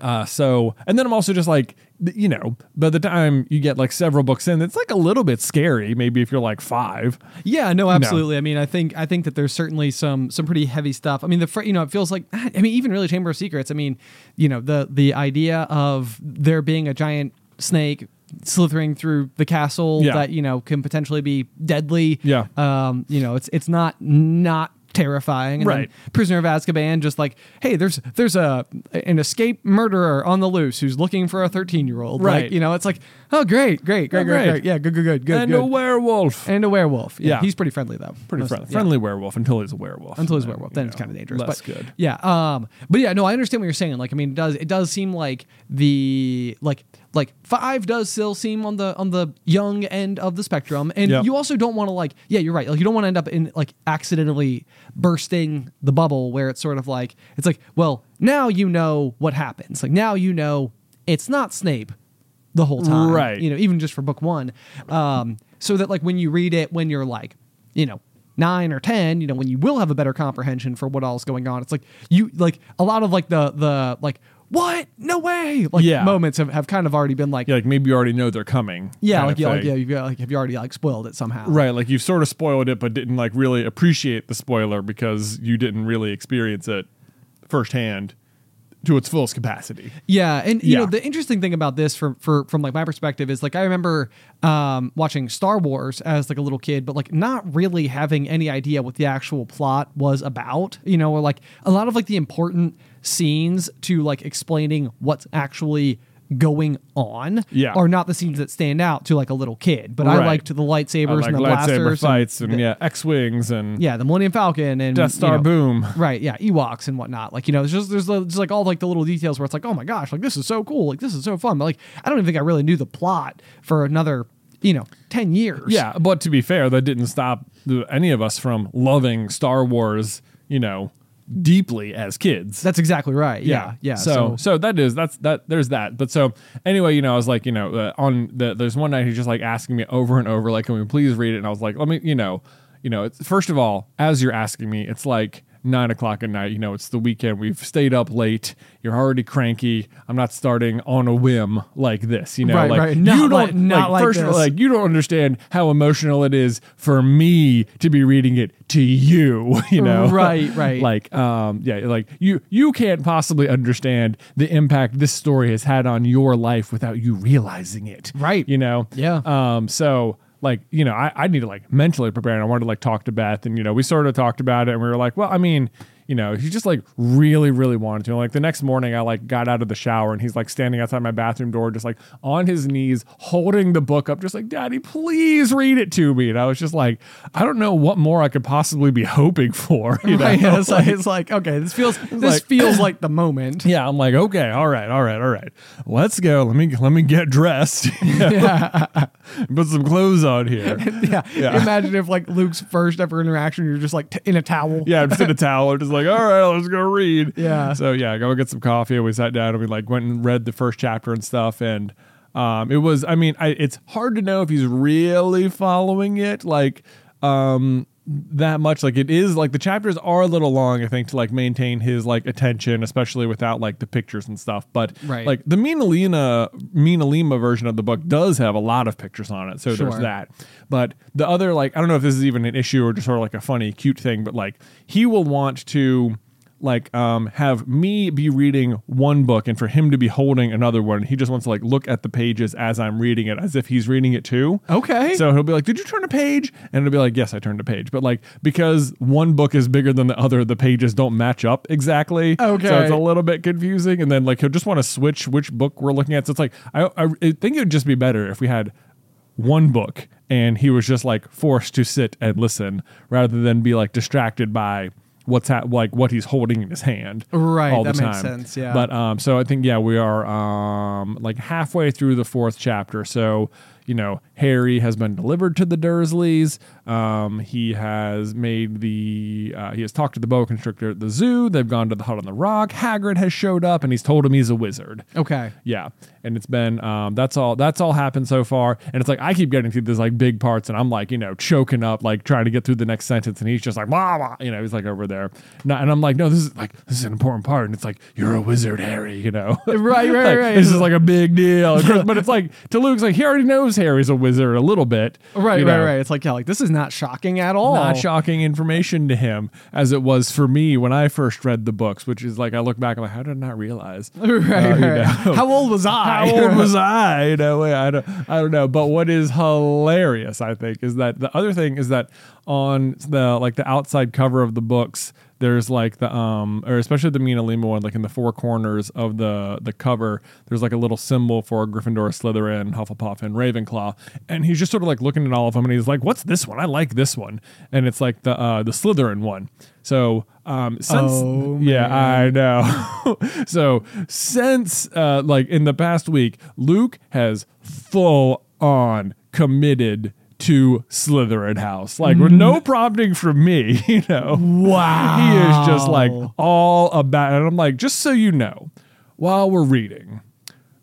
Uh, so, and then I'm also just like, you know, by the time you get like several books in, it's like a little bit scary. Maybe if you're like five. Yeah, no, absolutely. I mean, I think I think that there's certainly some some pretty heavy stuff. I mean, the fr- you know, it feels like I mean, even really Chamber of Secrets. I mean, you know, the the idea of there being a giant snake slithering through the castle Yeah. that you know can potentially be deadly. Yeah. Um, you know, it's it's not not terrifying. And then Right. Prisoner of Azkaban, just like, hey, there's there's a an escape murderer on the loose who's looking for a 13 year old. Right. Like, you know, it's like, oh, great, great, great, Oh, great, great. Yeah, good, good, good, good, and good. a werewolf. And a werewolf. Yeah, Yeah. he's pretty friendly though. Pretty friendly. yeah. Friendly werewolf until he's a werewolf. Until he's a werewolf, you then it's kind of dangerous. But good. Yeah. Um. But yeah, no, I understand what you're saying. Like, I mean, it does it does seem like the like like five does still seem on the on the young end of the spectrum, and Yep. you also don't want to like yeah, you're right. Like, you don't want to end up in like accidentally bursting the bubble where it's sort of like it's like well now you know what happens. Like now you know it's not Snape the whole time, Right. You know, even just for book one, um, so that like when you read it when you're like, you know, nine or ten, you know, when you will have a better comprehension for what all's going on, it's like you like a lot of like the the like what no way like Yeah. moments have, have kind of already been like Yeah, like maybe you already know they're coming. yeah kind like of yeah like thing. yeah you've got, like have you already like spoiled it somehow Right, like you've sort of spoiled it, but didn't like really appreciate the spoiler because you didn't really experience it firsthand to its fullest capacity. Yeah, and you know the interesting thing about this, from for from like my perspective, is like I remember um, watching Star Wars as like a little kid, but like not really having any idea what the actual plot was about. You know, or like a lot of like the important scenes to like explaining what's actually going on Yeah. are not the scenes that stand out to like a little kid. But I Right. liked the lightsabers like and the lightsaber blasters, fights and, the- yeah, X wings and yeah, the Millennium Falcon and Death you Star know, boom. right? Yeah, Ewoks and whatnot. Like you know, it's just there's just like all like the little details where it's like, oh my gosh, like this is so cool, like this is so fun. But like I don't even think I really knew the plot for another you know ten years. Yeah, but to be fair, that didn't stop any of us from loving Star Wars, you know, deeply as kids. that's exactly right. Yeah, yeah. So, so that is that's that. There's that. But so anyway, you know, I was like, you know, uh, on the there's one night he's just like asking me over and over, like, can we please read it? And I was like, let me, you know, you know, it's, first of all, as you're asking me, it's like nine o'clock at night. You know, it's the weekend. We've stayed up late. You're already cranky. I'm not starting on a whim like this. You know, Right, like right. you Not don't like- not like first like you don't understand how emotional it is for me to be reading it to you. You know, Right, right. like um yeah like you you can't possibly understand the impact this story has had on your life without you realizing it Right. you know Yeah. um so like you know i, I need to like mentally prepare and i wanted to like talk to beth and you know we sort of talked about it and we were like well i mean you know he just like really really wanted to and, like the next morning i like got out of the shower and he's like standing outside my bathroom door just like on his knees holding the book up just like daddy please read it to me and i was just like i don't know what more i could possibly be hoping for you know? right. It's like, it's like okay, this feels this like- feels like the moment. yeah, I'm like, okay, all right, all right, all right. Let's go. Let me let me get dressed. yeah. Put some clothes on here. Yeah. Yeah. Imagine if like Luke's first ever interaction, you're just like t- in a towel. Yeah, I'm just in a towel. Just like, all right, let's go read. Yeah. So yeah, go get some coffee. And we sat down and we like went and read the first chapter and stuff. And um, it was, I mean, I, it's hard to know if he's really following it. Like, um, that much like it is like the chapters are a little long i think to like maintain his like attention especially without like the pictures and stuff but Right. like the MinaLima, Mina Lima version of the book does have a lot of pictures on it, so Sure. there's that. But the other, like, I don't know if this is even an issue or just sort of like a funny, cute thing, but like he will want to like um have me be reading one book and for him to be holding another one. He just wants to like look at the pages as I'm reading it as if he's reading it too. Okay. So he'll be like, "Did you turn a page?" And it'll be like, "Yes, I turned a page." But like because one book is bigger than the other, the pages don't match up exactly. Okay. So it's a little bit confusing. And then like he'll just want to switch which book we're looking at. So it's like I, I I think it would just be better if we had one book and he was just like forced to sit and listen rather than be like distracted by what's ha- like what he's holding in his hand Right, all the that makes time. sense, yeah. but um so i think yeah we are um like halfway through the fourth chapter so you know harry has been delivered to the dursleys um he has made the uh, he has talked to the boa constrictor at the zoo they've gone to the hut on the rock hagrid has showed up and he's told him he's a wizard okay. yeah, and it's been um, that's all that's all happened so far, and it's like I keep getting through these like big parts, and I'm like you know choking up, like trying to get through the next sentence, and he's just like blah, you know, he's like over there, there. No, and I'm like, no, this is like this is an important part, and it's like you're a wizard, Harry. You know, Right, right, Like, right. This is like a big deal, but it's like to Luke's like he already knows Harry's a wizard a little bit, Right, right, know. right. It's like yeah, like this is not shocking at all. Not shocking information to him as it was for me when I first read the books, which is like I look back, I'm like, how did I not realize? right, Uh, you right. know. How old was I? How old was I? You know, I don't, I don't know. But what is hilarious, I think, is that the other thing is that on the like the outside cover of the books, there's like the um, or especially the MinaLima one, like in the four corners of the the cover, there's like a little symbol for Gryffindor, Slytherin, Hufflepuff, and Ravenclaw, and he's just sort of like looking at all of them, and he's like, "What's this one? I like this one," and it's like the uh, the Slytherin one. So um, since Oh, yeah, I know. so since uh, like in the past week, Luke has full on committed to Slytherin House, like with no prompting from me. You know, Wow. he is just like all about. And I'm like, just so you know, while we're reading,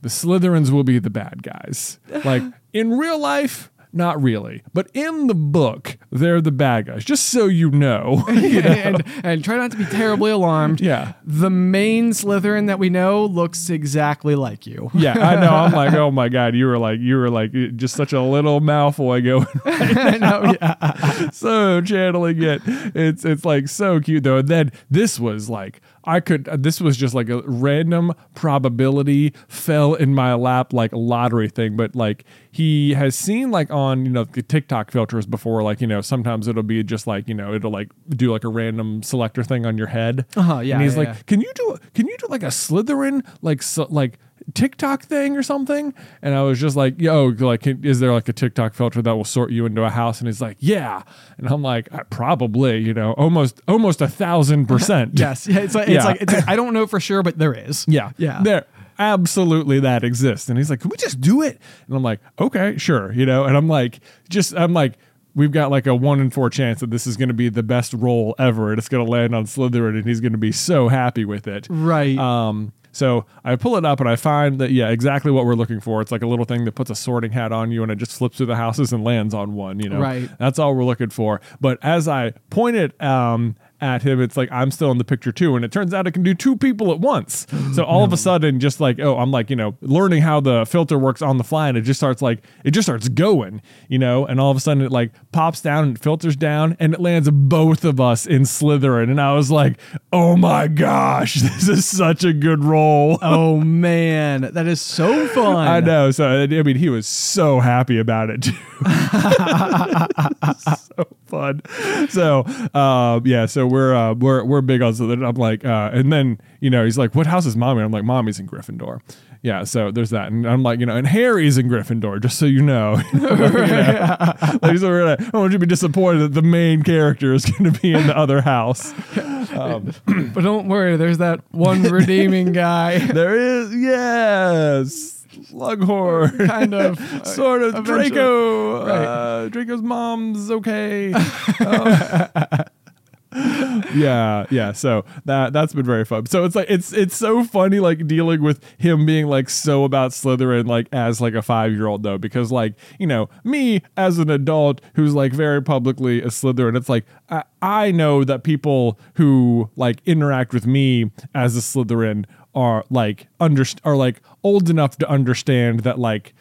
the Slytherins will be the bad guys. Like in real life. Not really, but in the book, they're the bad guys. Just so you know, and, and try not to be terribly alarmed. Yeah. The main Slytherin that we know looks exactly like you. Yeah, I know. I'm like, oh my god, you were like, you were like, uh, just such a little Malfoy going, I know, yeah. so channeling it. It's it's like so cute though. And then this was like, I could. This was just like a random probability fell in my lap like lottery thing. But like he has seen like on you know the TikTok filters before. Like you know sometimes it'll be just like you know it'll like do like a random selector thing on your head. Uh-huh, yeah, And he's yeah, like, yeah. can you do can you do like a Slytherin like so, like TikTok thing or something? And I was just like, yo, like, is there like a TikTok filter that will sort you into a house? And he's like, yeah. And I'm like, "Uh, probably, you know, almost almost a thousand percent. Yes. Yeah. It's like, Yeah. it's like, it's like, I don't know for sure, but there is. Yeah. Yeah. There absolutely that exists. And he's like, Can we just do it? And I'm like, Okay, sure. You know, and I'm like, just I'm like, we've got like a one in four chance that this is gonna be the best roll ever and it's gonna land on Slytherin and he's gonna be so happy with it. Right. Um so I pull it up and I find that yeah, exactly what we're looking for. It's like a little thing that puts a sorting hat on you and it just flips through the houses and lands on one, you know. Right. That's all we're looking for. But as I point it um, at him, it's like I'm still in the picture too. And it turns out it can do two people at once. So all of a sudden, just like, oh, I'm like, you know, learning how the filter works on the fly and it just starts like, it just starts going, you know, and all of a sudden it like pops down and filters down and it lands both of us in Slytherin. And I was like, oh my gosh, this is such a good roll. oh man, that is so fun. I know. So I mean, he was so happy about it too. so fun. So um, yeah. So we're uh, we're we're big on so I'm like, uh, and then you know he's like, "What house is mommy?" I'm like, "Mommy's in Gryffindor." Yeah. So there's that, and I'm like, you know, and Harry's in Gryffindor, just so you know. You know? Like, so gonna, I don't want you to be disappointed that the main character is going to be in the other house. But don't worry, there's that one redeeming guy. There is, yes, Slughorn. kind of. sort of eventually. Draco. Right. Uh, Draco's mom's okay. Um, yeah, yeah. So that that's been very fun. So it's like it's it's so funny like dealing with him being like so about Slytherin like as like a five year old though because like you know me as an adult who's like very publicly a Slytherin it's like I, I know that people who like interact with me as a Slytherin are like under are like old enough to understand that like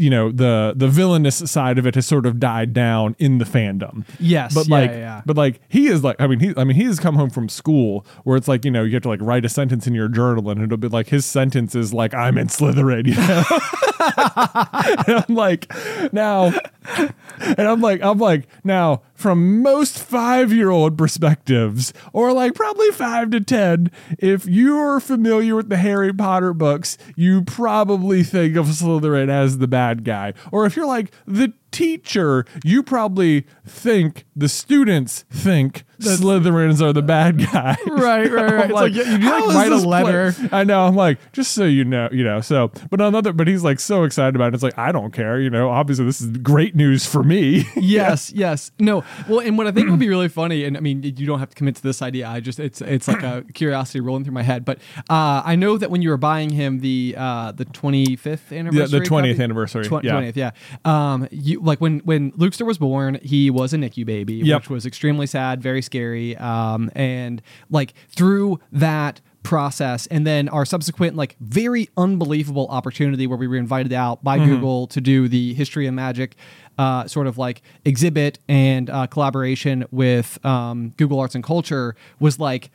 you know the the villainous side of it has sort of died down in the fandom. Yes, but yeah, like, yeah. but like he is like, I mean, he, I mean, he has come home from school where it's like, you know, you have to like write a sentence in your journal, and it'll be like his sentence is like, "I'm in Slytherin," you know. and I'm like, now, and I'm like, I'm like, now, from most five year old perspectives, or like probably five to 10, if you're familiar with the Harry Potter books, you probably think of Slytherin as the bad guy. Or if you're like the teacher, you probably think the students think Slytherins are the bad guy. Right, right, right. It's like, you- like, is write a this play- I know. I'm like, just so you know, you know. So, but another, but he's like so excited about it. It's like I don't care. You know, obviously this is great news for me. yes, yes. No. Well, and what I think would be really funny, and I mean, you don't have to commit to this idea. I just it's it's like a curiosity rolling through my head. But uh, I know that when you were buying him the uh, the 25th anniversary, the 20th copy? anniversary, Tw- yeah. 20th, yeah. Um, you like when when Lukester was born, he was a NICU baby, Yep. which was extremely sad, very scary. Um, and like through that process and then our subsequent like very unbelievable opportunity where we were invited out by google to do the history of magic uh, sort of like exhibit and uh, collaboration with um, google arts and culture was like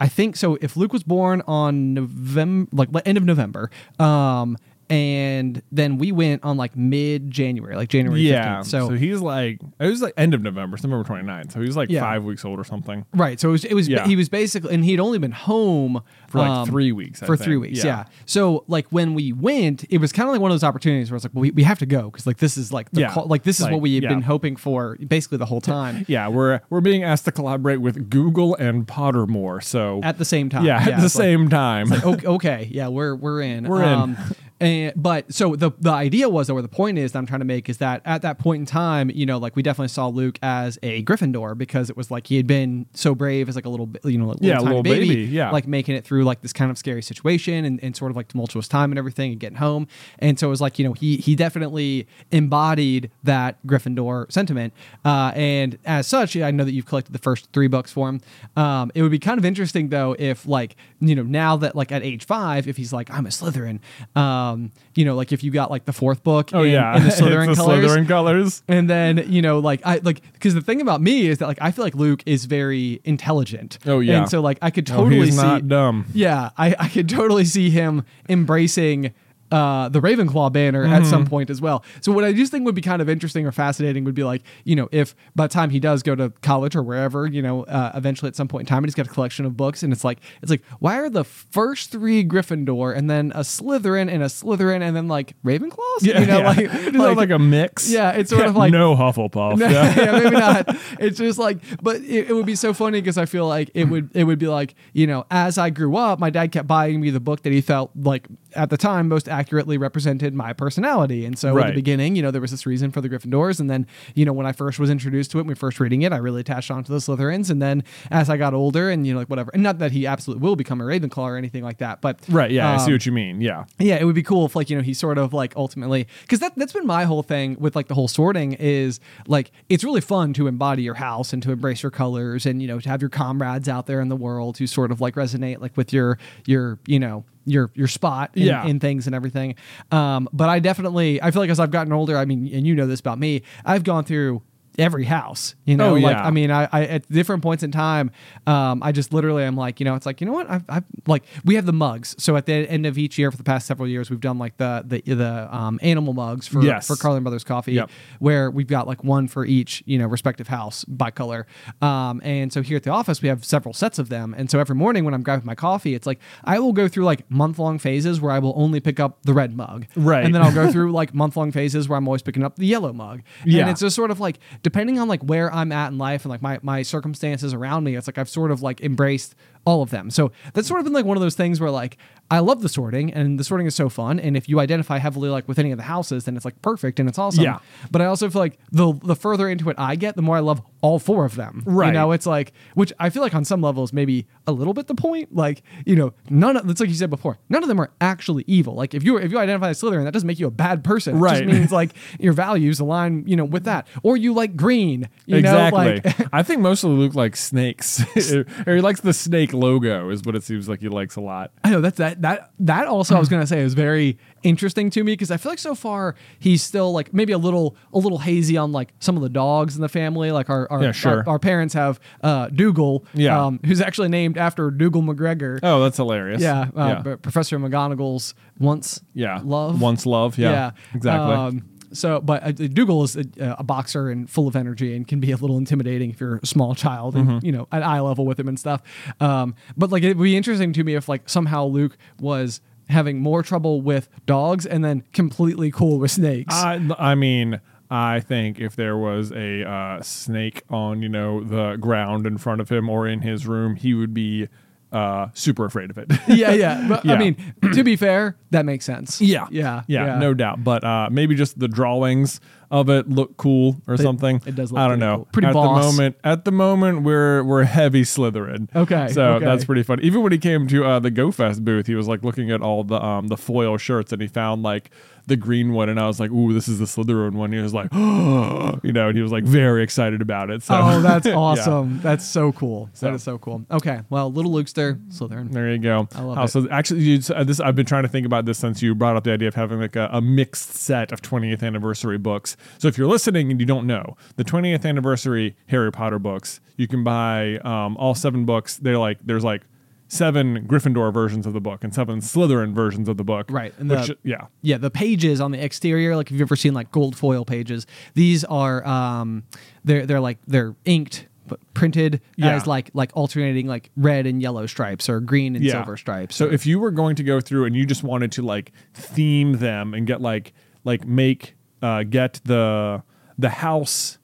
i think so if luke was born on november like end of november um, and then we went on like mid january like january 15th Yeah. so, So, he's like, it was like end of November, November 29th. So he was like Yeah. five weeks old or something. Right. So it was, it was Yeah. he was basically, and he'd only been home For, like, um, three weeks, I for think. three weeks, yeah. Yeah. So like when we went, it was kind of like one of those opportunities where it's like, well, we, we have to go because like this is like the Yeah. call, like this is Like, what we had been hoping for basically the whole time Yeah, we're we're being asked to collaborate with Google and Pottermore. So at the same time. yeah, at the it's like- same time. okay, okay, yeah, we're we're in. We're in. And but so the the idea was, or the point is that I'm trying to make is that at that point in time, you know, like we definitely saw Luke as a Gryffindor because it was like he had been so brave as like a little, you know, like Yeah, tiny little baby, yeah. like making it through like this kind of scary situation and, and sort of like tumultuous time and everything and getting home. And so it was like, you know, he he definitely embodied that Gryffindor sentiment. Uh, and as such, I know that you've collected the first three books for him. Um, it would be kind of interesting though if like, you know, now that like at age five, if he's like, I'm a Slytherin, um, Um, you know, like if you got like the fourth book oh in, yeah, in the It's Slytherin the colors. Slytherin colors. And then you know, like I like because the thing about me is that like I feel like Luke is very intelligent. Oh, yeah. and so like I could No, totally he's see. not dumb. Yeah, I I could totally see him embracing. Uh, the Ravenclaw banner at some Mm-hmm. point as well. So what I just think would be kind of interesting or fascinating would be like, you know, if by the time he does go to college or wherever, you know, uh, eventually at some point in time, and he's got a collection of books, and it's like, it's like, why are the first three Gryffindor and then a Slytherin and a Slytherin and then like Ravenclaws? Yeah, you know, yeah. like, It's not like a mix. Yeah, it's sort of like- no Hufflepuff. no, yeah. yeah, maybe not. It's just like, but it, it would be so funny because I feel like it would it would be like you know, as I grew up, my dad kept buying me the book that he felt like at the time most accurately represented my personality, and so at the beginning, you know, there was this reason for the Gryffindors, and then you know, when I first was introduced to it, when we first reading it, I really attached on to the Slytherins, and then as I got older, and you know, like whatever, and not that he absolutely will become a Ravenclaw or anything like that, but Right. Yeah. I see um, what you mean. Yeah. yeah, it would be cool if like you know he sort of like ultimately because that that's been my whole thing with like the whole sorting is like it's really fun to embody your house and to embrace your colors and you know to have your comrades out there in the world who sort of like resonate like with your your you know your your spot in, Yeah. in things and everything. Um, but I definitely I feel like as I've gotten older, I mean, and you know this about me, I've gone through every house you know Oh, like yeah. i mean I, I at different points in time um i just literally i'm like you know it's like you know what i've, I've like we have the mugs so at the end of each year for the past several years we've done like the the the um animal mugs for Yes. for carlin brothers coffee Yep. where we've got like one for each you know respective house by color um and so here at the office we have several sets of them and so every morning when i'm grabbing my coffee it's like i will go through like month long phases where i will only pick up the red mug Right. and then i'll go through like month long phases where i'm always picking up the yellow mug Yeah. and it's just sort of like depending on like where I'm at in life and like my my circumstances around me, it's like I've sort of like embraced all of them. So that's sort of been like one of those things where like I love the sorting and the sorting is so fun. And if you identify heavily like with any of the houses, then it's like perfect and it's awesome. Yeah. But I also feel like the the further into it I get, the more I love all four of them. You Right. know, it's like which I feel like on some levels maybe a little bit the point. Like, you know, none of it's like you said before, none of them are actually evil. Like if you if you identify as Slytherin, that doesn't make you a bad person. It Right. just means like your values align, you know, with that. Or you like green. You exactly. know, like I think most of them look snakes, or he likes the snake logo, is what it seems like he likes a lot. I know that's that that that also I was gonna say is very interesting to me because I feel like so far he's still like maybe a little a little hazy on like some of the dogs in the family. Like our our, Yeah, sure. our, our parents have uh Dougal, Yeah. um, who's actually named after Dougal McGregor. Oh, that's hilarious. Yeah, uh, yeah, but Professor McGonagall's once yeah. love Once love. Yeah, exactly. Um, so, but uh, Dougal is a, a boxer and full of energy and can be a little intimidating if you're a small child and Mm-hmm. you know at eye level with him and stuff. Um, but like it'd be interesting to me if like somehow Luke was having more trouble with dogs and then completely cool with snakes. I, I mean, I think if there was a uh, snake on, you know, the ground in front of him or in his room, he would be uh, super afraid of it. yeah, yeah. But I mean, to be fair, that makes sense. yeah, yeah, yeah, no doubt. But uh, maybe just the drawings of it look cool or something. it does look I don't know. cool. Pretty at boss. the moment. At the moment, we're we're heavy Slytherin. Okay, so okay. that's pretty fun. Even when he came to uh, the GoFest booth, he was like looking at all the um the foil shirts, and he found like the green one, and I was like, "Ooh, this is the Slytherin one." He was like, "Oh," you know, and he was like very excited about it. So Oh, that's yeah. awesome. That's so cool. So- That is so cool. Okay. Well, little Lukester, Slytherin. There you go. I love Uh, it. So actually, you, uh, this I've been trying to think about this since you brought up the idea of having like a, a mixed set of 20th anniversary books. So if you're listening and you don't know the 20th anniversary Harry Potter books, you can buy um, all seven books. They're like there's like seven Gryffindor versions of the book and seven Slytherin versions of the book. Right, and which, the- yeah. Yeah, the pages on the exterior, like if you've ever seen like gold foil pages, these are um they're they're like they're inked but printed Yeah. as like like alternating like red and yellow stripes or green and silver stripes. So if you were going to go through and you just wanted to like theme them and get like like make uh, get the the house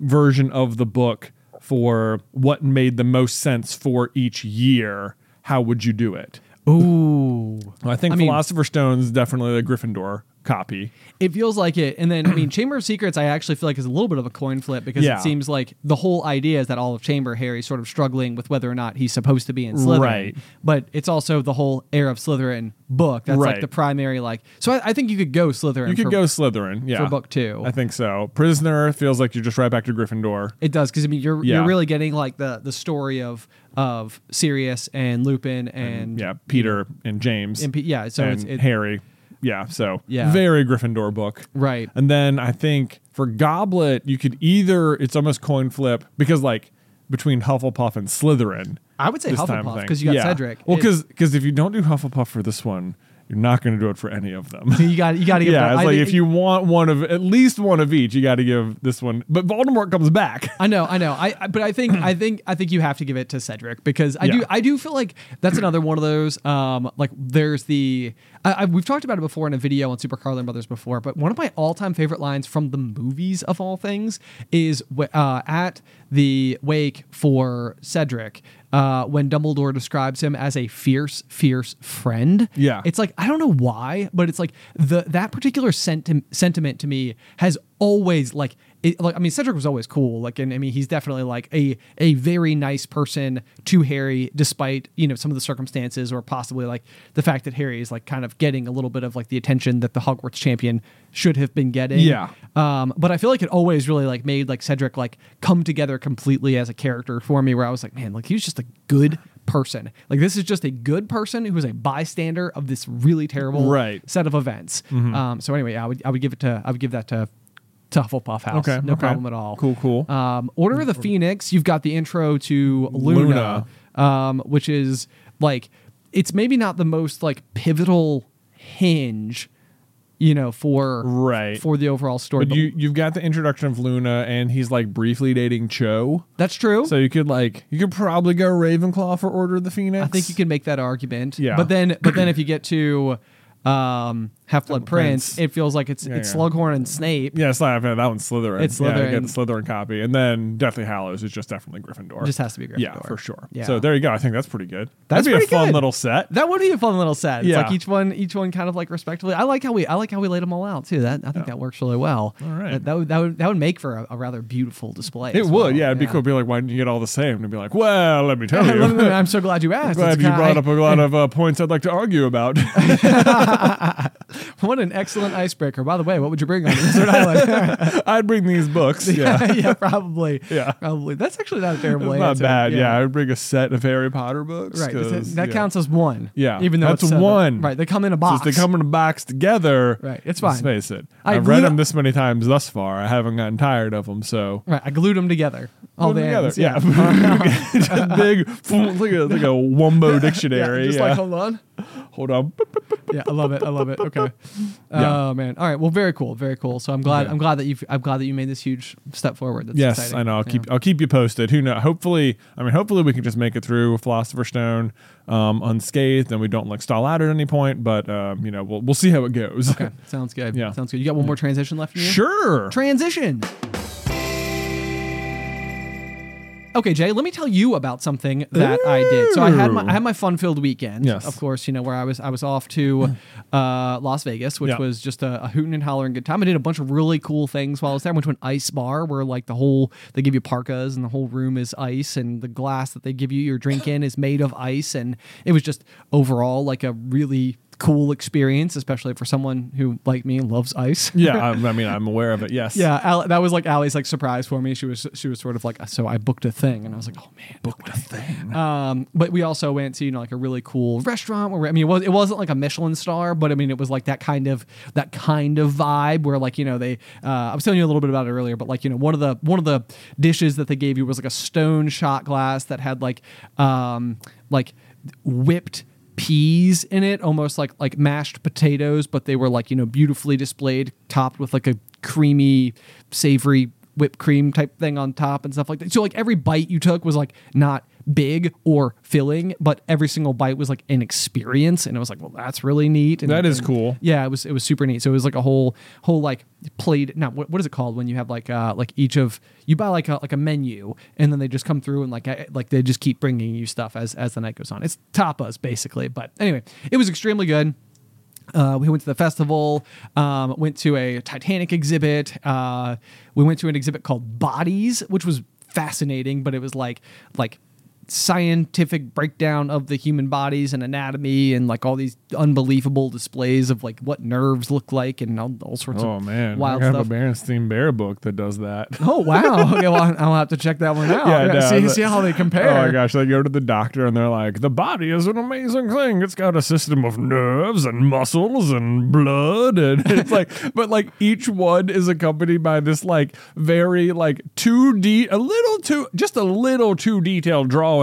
version of the book for what made the most sense for each year, how would you do it? Ooh. I think I mean- Philosopher's Stone is definitely the Gryffindor copy. It feels like it. And then, I mean, Chamber of Secrets, I actually feel like is a little bit of a coin flip because Yeah. it seems like the whole idea is that all of Chamber Harry's sort of struggling with whether or not he's supposed to be in Slytherin. Right. But it's also the whole Heir of Slytherin book. That's like Right. the primary, like, so I, I think you could go Slytherin. You could for- go Slytherin, yeah. for book two. I think so. Prisoner feels like you're just right back to Gryffindor. It does because I mean you're Yeah. you're really getting like the the story of of Sirius and Lupin and yeah, Peter and James. and P- yeah, so and it's it, Harry. Yeah, so Yeah. very Gryffindor book. Right. And then I think for Goblet, you could either it's almost coin flip because like between Hufflepuff and Slytherin. I would say this time Hufflepuff thing. 'cause you got Yeah. Cedric. Well, It- because if you don't do Hufflepuff for this one, you're not going to do it for any of them. you got you got to give yeah, it's I like think- if you want one of at least one of each, you got to give this one. But Voldemort comes back. I know, I know. I, I but I think I think I think you have to give it to Cedric because I do Yeah. I do feel like that's another one of those um like there's the I, I, we've talked about it before in a video on Super Carlin Brothers before, but one of my all-time favorite lines from the movies of all things is uh, at the wake for Cedric uh, when Dumbledore describes him as a fierce, fierce friend. Yeah. it's like I don't know why, but it's like the that particular senti- sentiment to me has always like it, like I mean Cedric was always cool like and I mean he's definitely like a a very nice person to Harry despite you know some of the circumstances or possibly like the fact that Harry is like kind of getting a little bit of like the attention that the Hogwarts champion should have been getting Yeah. um but I feel like it always really like made like Cedric like come together completely as a character for me where I was like man like he was just a good person like this is just a good person who is a bystander of this really terrible Right. Mm-hmm. set of events um so anyway I would I would give it to I would give that to to Hufflepuff House. Okay, no okay. problem at all. Cool, cool. Um, Order of the Phoenix. You've got the intro to Luna, Um, which is like it's maybe not the most like pivotal hinge, you know, for Right. for the overall story. But you you've got the introduction of Luna, and he's like briefly dating Cho. that's true. So you could like you could probably go Ravenclaw for Order of the Phoenix. I think you can make that argument. Yeah. But then, but then if you get to um, Half Blood Prince, Prince. it feels like it's Yeah, it's yeah. Slughorn and Snape. Yeah, it's not that one's Slytherin. It's Yeah, you get the Slytherin copy, and then Deathly Hallows is just definitely Gryffindor. Just has to be Gryffindor. Yeah, for sure. Yeah. So there you go. I think that's pretty good. That's That'd be pretty a fun good. little set. That would be a fun little set. It's Yeah. like each one, each one kind of like respectively. I like how we, I like how we laid them all out too. That I think that works really well. All right. That, that would, that would, that would make for a, a rather beautiful display. It as would. well. Yeah, it'd be cool. to Be like, why didn't you get all the same? And be like, well, let me tell you. I'm so glad you asked. Glad It's you brought up a lot of uh, points I'd like to argue about. What an excellent icebreaker. By the way, what would you bring on Desert Island? I'd bring these books. Yeah. yeah, probably. Yeah. probably. That's actually not a terrible It's not answer. bad. Yeah. I would bring a set of Harry Potter books. Right. that yeah. counts as one. Yeah, Even though that's one. Right. They come in a box. they come in a box together. Right, it's Let's fine. face it. I've read them this many times thus far. I haven't gotten tired of them. So Right. I glued them together. All the 'em ends. together. Yeah. Just big, like a, like a wumbo dictionary. Yeah, just yeah. like hold on. Hold on. yeah, I love it. I love it. Okay. Yeah. Oh man. All right. Well, very cool. Very cool. So I'm glad. I'm glad that you. I'm glad that you made this huge step forward. That's Yes, exciting. I know. I'll Yeah. keep I'll keep you posted. Who knows? Hopefully, I mean, hopefully we can just make it through Philosopher's Stone um, unscathed, and we don't like stall out at any point. But um, you know, we'll we'll see how it goes. Okay. Sounds good. Yeah. Sounds good. You got one more transition left in? Sure. Transition. Okay, Jay, let me tell you about something that I did. So I had my I had my fun-filled weekend. Yes. Of course, you know, where I was I was off to uh, Las Vegas, which Yeah. was just a, a hooting and hollering good time. I did a bunch of really cool things while I was there. I went to an ice bar where like the whole they give you parkas and the whole room is ice and the glass that they give you your drink in is made of ice and it was just overall like a really cool experience, especially for someone who like me loves ice. Yeah, I, I mean, I'm aware of it. Yes. Yeah, Al- that was like Allie's like surprise for me. She was she was sort of like, so I booked a thing, and I was like, oh man, booked a thing. Um, but we also went to you know like a really cool restaurant where I mean it was it wasn't like a Michelin star, but I mean it was like that kind of that kind of vibe where like you know they uh, I was telling you a little bit about it earlier, but like you know one of the one of the dishes that they gave you was like a stone shot glass that had like um like whipped peas in it almost like like mashed potatoes but they were like you know beautifully displayed topped with like a creamy savory whipped cream type thing on top and stuff like that. So like every bite you took was like not big or filling but every single bite was like an experience and it was like well that's really neat and, That is and- cool. yeah it was it was super neat so it was like a whole whole like plate now what, what is it called when you have like uh like each of you buy like a like a menu and then they just come through and like like they just keep bringing you stuff as as the night goes on it's tapas basically but anyway it was extremely good uh, we went to the festival, um, went to a Titanic exhibit. Uh, we went to an exhibit called Bodies, which was fascinating, but it was like like scientific breakdown of the human bodies and anatomy and like all these unbelievable displays of like what nerves look like and all, all sorts Oh of man, wild I have stuff. a Berenstein Bear book that does that. Oh wow! Okay, well I'll have to check that one out. Yeah, no, see, see how they oh, compare. Oh my gosh, they go to the doctor and they're like, the body is an amazing thing. It's got a system of nerves and muscles and blood. And it's like, but like each one is accompanied by this like very like 2D a little too, just a little too detailed drawing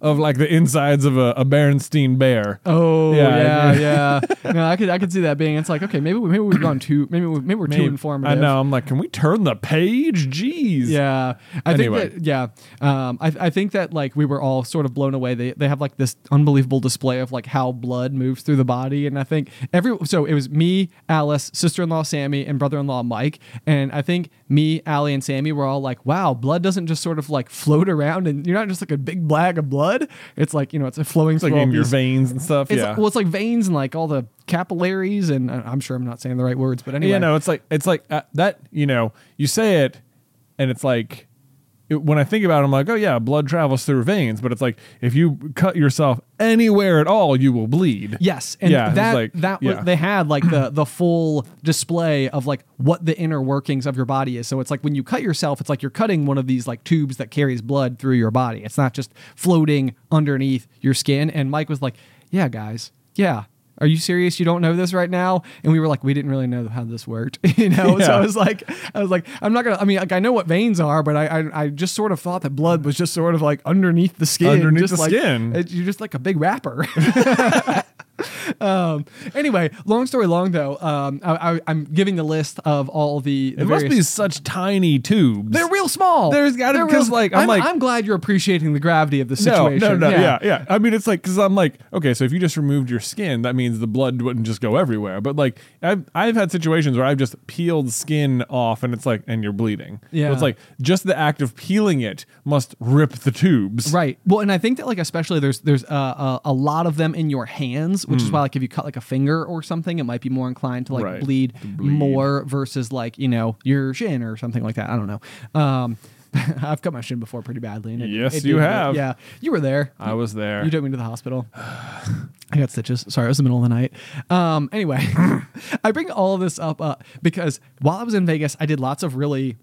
of like the insides of a, a Berenstein bear. Oh Yeah, yeah, yeah. no, I could I could see that being. It's like okay, maybe we- maybe we've gone too maybe we- maybe we're too Maybe- informative. I know. I'm like, can we turn the page? Jeez. Yeah, I Anyway. think that yeah, um, I, I think that like we were all sort of blown away. They they have like this unbelievable display of like how blood moves through the body, and I think every so it was me, Alice, sister in law Sammy, and brother in law Mike, and I think me, Allie, and Sammy were all like, wow, blood doesn't just sort of like float around, and you're not just like a big bag of blood. It's like you know, it's a flowing It's like in your these- veins and stuff. It's yeah. like, well, it's like veins and like all the capillaries, and uh, I'm sure I'm not saying the right words, but anyway, You know, it's like it's like uh, that. You know, you say it, and it's like it, when I think about it, I'm like, oh yeah, blood travels through veins. But it's like if you cut yourself anywhere at all, you will bleed. Yes, and Yeah, that like- that yeah. was, they had like the the full display of like what the inner workings of your body is. So it's like when you cut yourself, it's like you're cutting one of these like tubes that carries blood through your body. It's not just floating underneath your skin. And Mike was like, "Yeah, guys, yeah." Are you serious? You don't know this right now? And we were like, we didn't really know how this worked, you know. So I was like, I was like, I'm not gonna. I mean, like I know what veins are, but I, I, I just sort of thought that blood was just sort of like underneath the skin, Underneath the like, skin. it- you're just like a big wrapper. um, anyway, long story long though, um, I, I, I'm giving the list of all the. the It must be such tiny tubes. They're real small. There's gotta- They're 'cause, real- like, I'm I'm, like- I'm glad you're appreciating the gravity of the situation. no, no, yeah. yeah, I mean, it's like because I'm like, okay, so if you just removed your skin, that means the blood wouldn't just go everywhere. But like, I've I've had situations where I've just peeled skin off, and it's like, and you're bleeding. So Yeah. it's like just the act of peeling it must rip the tubes. Right. Well, and I think that like especially there's there's uh, a, a lot of them in your hands, which is why like if you cut like a finger or something, it might be more inclined to like Hmm. Right. bleed, To bleed. more versus like you know your shin or something like that. I don't know. Um, I've cut my shin before pretty badly. And it- Yes, it you have. Yeah, you were there. I was there. You took me to the hospital. I got stitches. Sorry, it was the middle of the night. Um, anyway, I bring all of this up uh, because while I was in Vegas, I did lots of really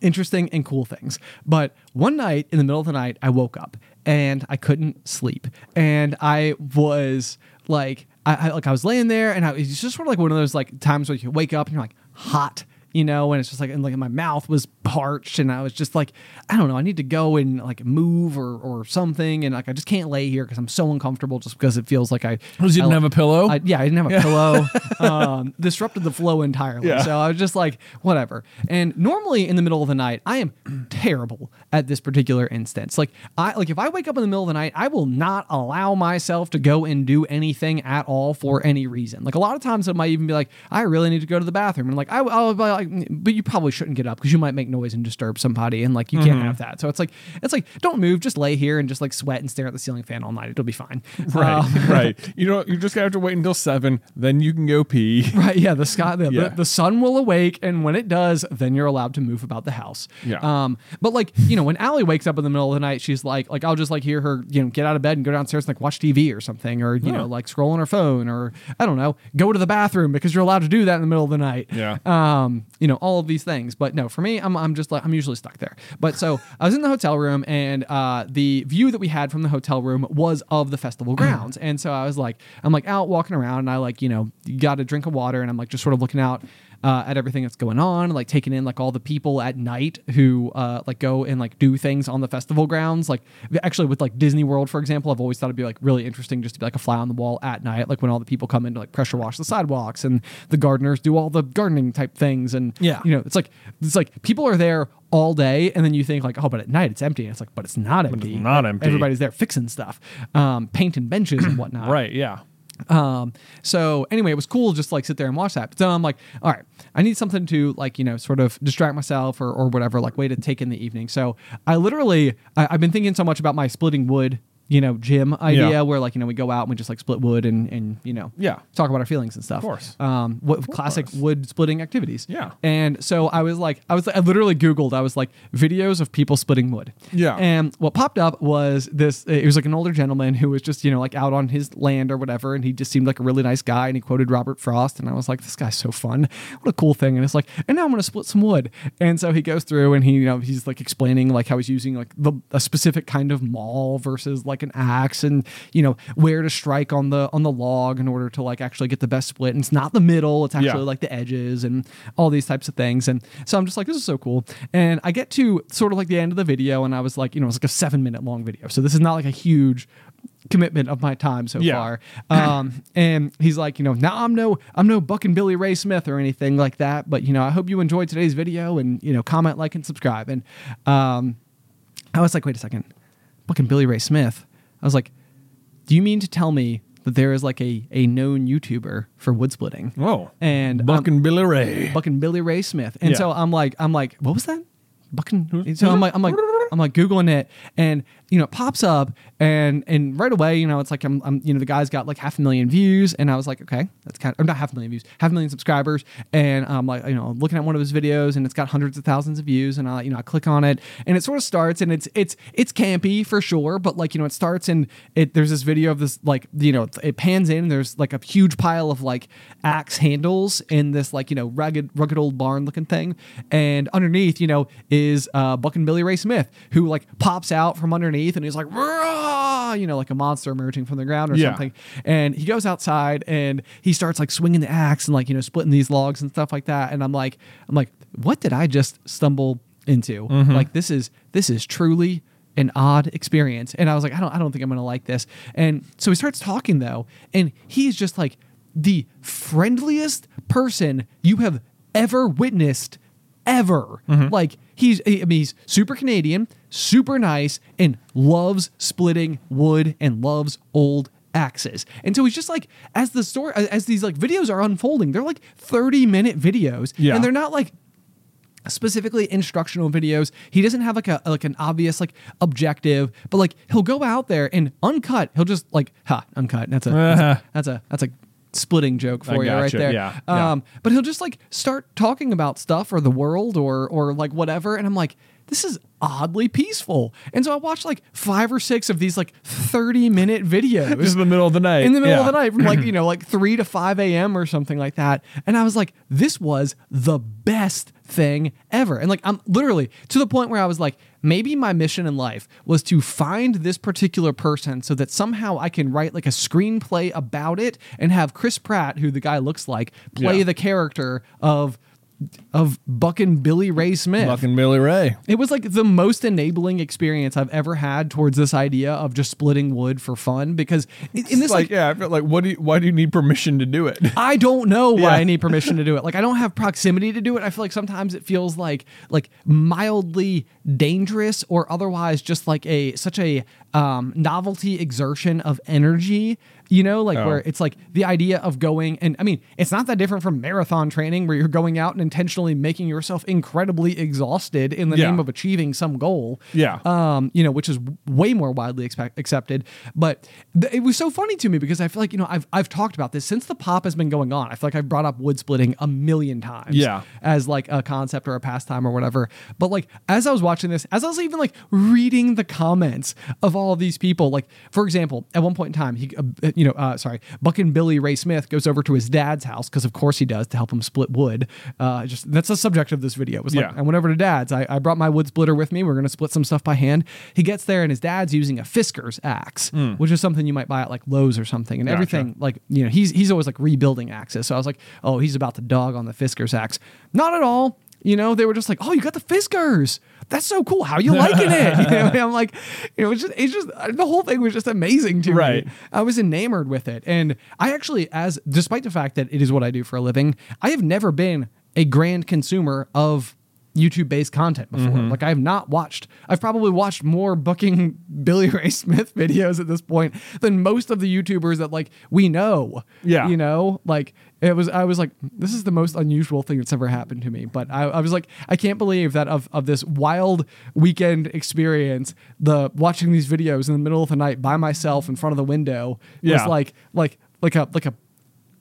interesting and cool things. But one night in the middle of the night, I woke up and I couldn't sleep, and I was like, I, I like I was laying there, and I, it's just sort of like one of those like times where you wake up and you're like hot. You know, and it's just like, and like my mouth was parched, and I was just like, I don't know, I need to go and like move or or something, and like I just can't lay here because I'm so uncomfortable, just because it feels like I Was you didn't have a pillow? I, yeah, I didn't have a pillow. um, disrupted the flow entirely. Yeah. So I was just like, whatever. And normally in the middle of the night, I am terrible at this particular instance. Like I like if I wake up in the middle of the night, I will not allow myself to go and do anything at all for any reason. Like a lot of times, I might even be like, I really need to go to the bathroom, and like I, I'll be like, like, but you probably shouldn't get up because you might make noise and disturb somebody, and like you can't Mm-hmm. have that. So it's like, it's like, don't move, just lay here and just like sweat and stare at the ceiling fan all night. It'll be fine. Right, Um, right. You know, you just have to wait until seven, then you can go pee. Right, yeah. The sky, the, Yeah. the, the sun will awake, and when it does, then you're allowed to move about the house. Yeah. Um, but like you know, when Allie wakes up in the middle of the night, she's like, like I'll just like hear her, you know, get out of bed and go downstairs and like watch TV or something, or you know, like scroll on her phone, or I don't know, go to the bathroom because you're allowed to do that in the middle of the night. Yeah. Um, you know, all of these things. But no, for me, I'm I'm just like I'm usually stuck there. But so I was in the hotel room, and uh, the view that we had from the hotel room was of the festival grounds, and so I was like, I'm like out walking around, and I like you know got a drink of water, and I'm like just sort of looking out. Uh, at everything that's going on, like taking in like all the people at night who uh, like go and like do things on the festival grounds. Like actually with like Disney World, for example, I've always thought it'd be like really interesting just to be like a fly on the wall at night, like when all the people come in to like pressure wash the sidewalks and the gardeners do all the gardening type things. And Yeah. you know, it's like it's like people are there all day, and then you think like, oh, but at night it's empty. And it's like, but it's not empty. not empty. Everybody's there fixing stuff, um, painting benches and whatnot. Right, yeah. Um, so anyway, it was cool just to, like sit there and watch that. So I'm like, all right, I need something to like, you know, sort of distract myself or, or whatever, like way to take in the evening. So I literally, I, I've been thinking so much about my splitting wood, you know, gym idea Yeah. where like, you know, we go out and we just like split wood and, and, you know, Yeah. talk about our feelings and stuff. Of course. Um, what classic course. wood splitting activities. Yeah. And so I was like, I was, I literally Googled, I was like videos of people splitting wood. Yeah. And what popped up was this it was like an older gentleman who was just, you know, like out on his land or whatever. And he just seemed like a really nice guy. And he quoted Robert Frost. And I was like, this guy's so fun. What a cool thing. And it's like, and now I'm going to split some wood. And so he goes through and he, you know, he's like explaining like how he's using like the, a specific kind of maul versus like an axe and, you know, where to strike on the, on the log in order to like actually get the best split. And it's not the middle, it's actually Yeah. like the edges and all these types of things. And so I'm just like, this is so cool. And I get to sort of like the end of the video, and I was like, you know, it's like a seven minute long video. So this is not like a huge commitment of my time so Yeah. far. Um, and he's like, you know, now I'm no, I'm no Buckin' Billy Ray Smith or anything like that, but you know, I hope you enjoyed today's video and you know, comment, like, and subscribe. And um, I was like, wait a second, Buckin' Billy Ray Smith. I was like, do you mean to tell me that there is like a a known YouTuber for wood splitting? Whoa. And Buckin' Billy Ray. Buckin' Billy Ray Smith. And Yeah. so I'm like, I'm like, what was that? Bucking. So I'm like, I'm like, I'm like googling it, and you know, it pops up, and and right away, you know, it's like I'm, I'm, you know, the guy's got like half a million views, and I was like, okay, that's kind of, or not half a million views, half a million subscribers, and I'm like, you know, looking at one of his videos, and it's got hundreds of thousands of views, and I, you know, I click on it, and it sort of starts, and it's it's it's campy for sure, but like you know, it starts and it there's this video of this like you know, it pans in, and there's like a huge pile of like axe handles in this like you know rugged rugged old barn looking thing, and underneath you know is uh, Buckin' Billy Ray Smith who like pops out from underneath and he's like "Rah!" you know like a monster emerging from the ground or Yeah. something, and he goes outside and he starts like swinging the axe and like you know splitting these logs and stuff like that, and I'm like I'm like what did I just stumble into? Mm-hmm. Like this is this is truly an odd experience. And I was like, I don't, I don't think I'm gonna like this. And so he starts talking though, and he's just like the friendliest person you have ever witnessed, ever. Mm-hmm. Like he's, I mean, he's super Canadian, super nice, and loves splitting wood and loves old axes. And so he's just like, as the story, as these like videos are unfolding, they're like 30 minute videos, Yeah. and they're not like specifically instructional videos. He doesn't have like a like an obvious like objective, but like he'll go out there and uncut. He'll just like ha uncut. That's a that's a that's a, that's a splitting joke for I you right there. yeah, yeah. Um, but he'll just like start talking about stuff or the world or or like whatever, and I'm like. This is oddly peaceful. And so I watched like five or six of these like 30 minute videos Just in the middle of the night. in the middle Yeah. of the night from like you know like 3 to 5 a.m or something like that and i was like this was the best thing ever and like i'm literally to the point where i was like maybe my mission in life was to find this particular person so that somehow i can write like a screenplay about it and have chris pratt who the guy looks like play Yeah. the character of of Buckin' Billy Ray Smith Buck and Billy Ray. it was like the most enabling experience I've ever had towards this idea of just splitting wood for fun because in in this like, like yeah, I feel like what do you, why do you need permission to do it? I don't know why Yeah. I need permission to do it. Like I don't have proximity to do it. I feel like sometimes it feels like like mildly dangerous or otherwise just like a such a um, novelty exertion of energy You know, like Oh. where it's like the idea of going and I mean, it's not that different from marathon training where you're going out and intentionally making yourself incredibly exhausted in the Yeah. name of achieving some goal. Yeah. Um, you know, which is way more widely expect- accepted. But th- it was so funny to me because I feel like, you know, I've I've talked about this since the pop has been going on. I feel like I've brought up wood splitting a million times. Yeah. As like a concept or a pastime or whatever. But like as I was watching this, as I was even like reading the comments of all of these people, like for example, at one point in time, he, uh, you know, uh, sorry, Buckin' Billy Ray Smith goes over to his dad's house because of course he does to help him split wood. Uh, just that's the subject of this video. It was like Yeah. I went over to dad's. I, I brought my wood splitter with me. We're gonna split some stuff by hand. He gets there and his dad's using a Fiskars axe, which is something you might buy at like Lowe's or something, and Gotcha. everything like you know he's he's always like rebuilding axes. So I was like, oh, he's about to dog on the Fiskars axe. Not at all. You know, they were just like, oh, you got the Fiskars. That's so cool. How you liking it? You know, I'm like, it was just, it's just the whole thing was just amazing to Right. me. I was enamored with it, and I actually, as despite the fact that it is what I do for a living, I have never been a grand consumer of YouTube based content before. Mm-hmm. Like I have not watched. I've probably watched more Buckin' Billy Ray Smith videos at this point than most of the YouTubers that like we know. Yeah. you know, like it was. I was like, this is the most unusual thing that's ever happened to me. But I, I was like, I can't believe that of of this wild weekend experience, the watching these videos in the middle of the night by myself in front of the window was Yeah. like like like a like a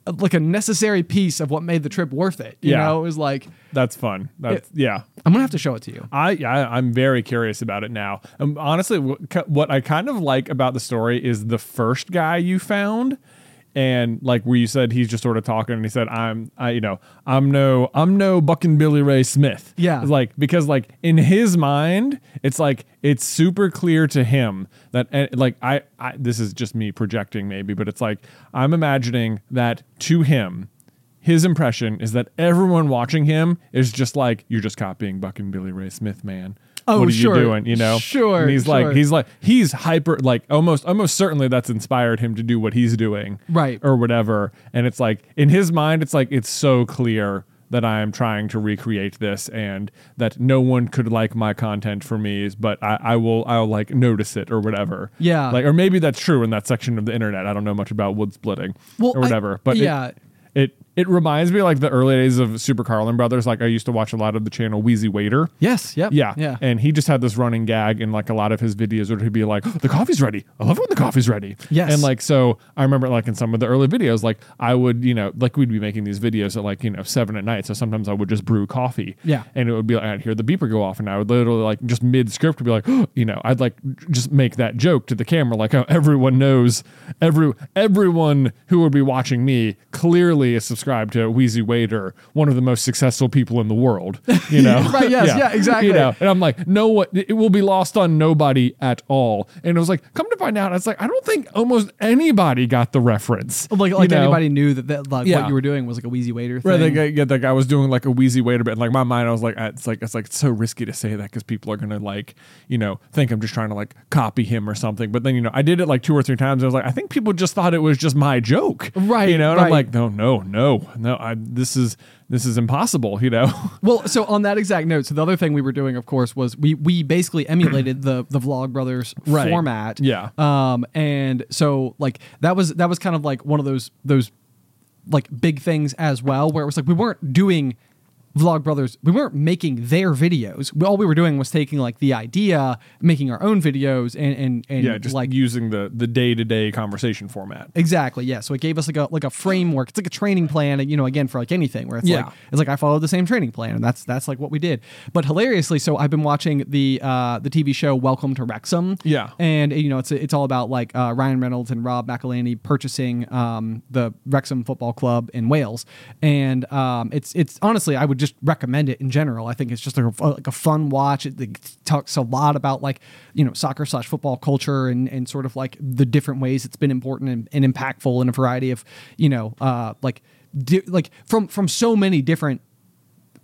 like a necessary piece of what made the trip worth it. You Yeah. know, it was like That's fun. That's yeah. I'm gonna have to show it to you. I yeah, I'm very curious about it now. Um, honestly, what, what I kind of like about the story is the first guy you found, and like where you said he's just sort of talking, and he said, "I'm, I, you know, I'm no, I'm no Buckin' Billy Ray Smith." Yeah. It's like because like in his mind, it's like it's super clear to him that and like I, I this is just me projecting maybe, but it's like I'm imagining that to him his impression is that everyone watching him is just like you're just copying Buckin' Billy Ray Smith, man. Oh, what are sure. you doing? You know, Sure, And he's sure. like, he's like, he's hyper, like almost, almost certainly that's inspired him to do what he's doing, Right. or whatever. And it's like in his mind, it's like it's so clear that I am trying to recreate this, and that no one could like my content for me, but I, I will, I'll like notice it or whatever. Yeah. like or maybe that's true in that section of the internet. I don't know much about wood splitting Well, or I- whatever, but yeah. it it reminds me like the early days of Super Carlin Brothers. Like I used to watch a lot of the channel Wheezy Waiter. Yes. Yep. Yeah, Yeah. And he just had this running gag in like a lot of his videos where he'd be like, "The coffee's ready. I love when the coffee's ready." Yes. And like so, I remember like in some of the early videos, like I would, you know, like we'd be making these videos at like you know seven at night. So sometimes I would just brew coffee. Yeah. And it would be like I'd hear the beeper go off, and I would literally like just mid script be like, oh, you know, I'd like just make that joke to the camera, like how everyone knows, every everyone who would be watching me clearly is subscribed to Wheezy Waiter, one of the most successful people in the world. You know, Right, yes, yeah, exactly. You know, and I'm like, no, what it will be lost on nobody at all. And it was like, come to find out, it's like I don't think almost anybody got the reference. Like you like know? anybody knew that, that like Yeah. what you were doing was like a Wheezy Waiter thing. Right, that guy, yeah, that guy was doing like a wheezy waiter bit. And like my mind, I was like, uh, it's like it's like it's so risky to say that because people are gonna like, you know, think I'm just trying to like copy him or something. But then you know, I did it like two or three times. I was like, I think people just thought it was just my joke, Right, You know, and I'm like, no, no, no, no. I this is this is impossible. You know, Well, so on that exact note, so the other thing we were doing, of course, was we we basically emulated the the Vlog Brothers Right. format. Yeah. Um, and so like that was that was kind of like one of those those like big things as well, where it was like we weren't doing Vlog Brothers, we weren't making their videos. All we were doing was taking like the idea, making our own videos, and and and yeah, just like using the the day to day conversation format. Exactly. Yeah. So it gave us like a like a framework. It's like a training plan. You know, again for like anything where it's Yeah. like it's like I followed the same training plan, and that's that's like what we did. But hilariously, so I've been watching the uh the TV show Welcome to Wrexham. Yeah. And you know, it's it's all about like uh, Ryan Reynolds and Rob McElhenney purchasing um the Wrexham Football Club in Wales, and um it's it's honestly I would just recommend it in general. I think it's just like a, like a fun watch. It, it talks a lot about like you know soccer slash football culture and and sort of like the different ways it's been important and, and impactful in a variety of you know uh like di- like from from so many different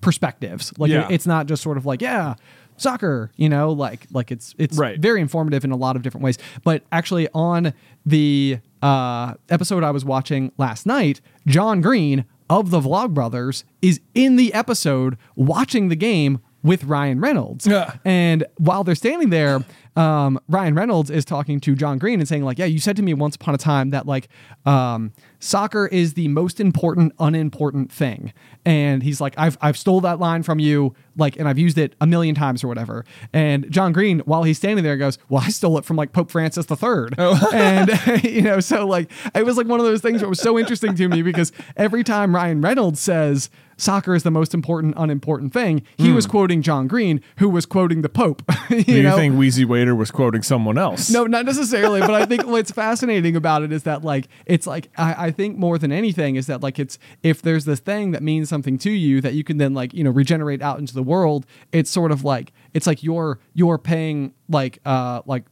perspectives. Like Yeah. it- it's not just sort of like yeah soccer you know like like it's it's Right. very informative in a lot of different ways but actually on the uh episode i was watching last night john green of the vlog brothers is in the episode watching the game with ryan reynolds Yeah. and while they're standing there um, Ryan Reynolds is talking to John Green and saying like, yeah, you said to me once upon a time that like um, soccer is the most important unimportant thing, and he's like, I've I've stole that line from you like, and I've used it a million times or whatever. And John Green, while he's standing there, goes, well, I stole it from like Pope Francis the III, and you know, so like it was like one of those things that was so interesting to me because every time Ryan Reynolds says soccer is the most important unimportant thing, he was quoting John Green, who was quoting the Pope. you Do you know? think Wheezy Waiter was quoting someone else? No, not necessarily, but I think what's fascinating about it is that like it's like I, I think more than anything is that like it's if there's this thing that means something to you that you can then like you know regenerate out into the world, it's sort of like it's like you're you're paying like uh like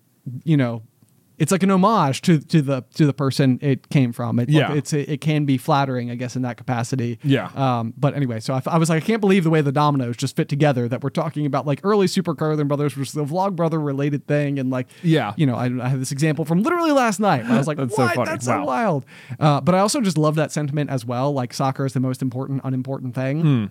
you know it's like an homage to to the to the person it came from. It, Yeah. it's it, can be flattering, I guess, in that capacity. Yeah. Um, but anyway, so I, I was like, I can't believe the way the dominoes just fit together. That we're talking about like early Super Carlin Brothers, which is a Vlog Brother related thing, and like Yeah. you know, I, I have this example from literally last night. I was like, That's so what? funny. That's so wild. Uh, but I also just love that sentiment as well. Like soccer is the most important, unimportant thing. Hmm.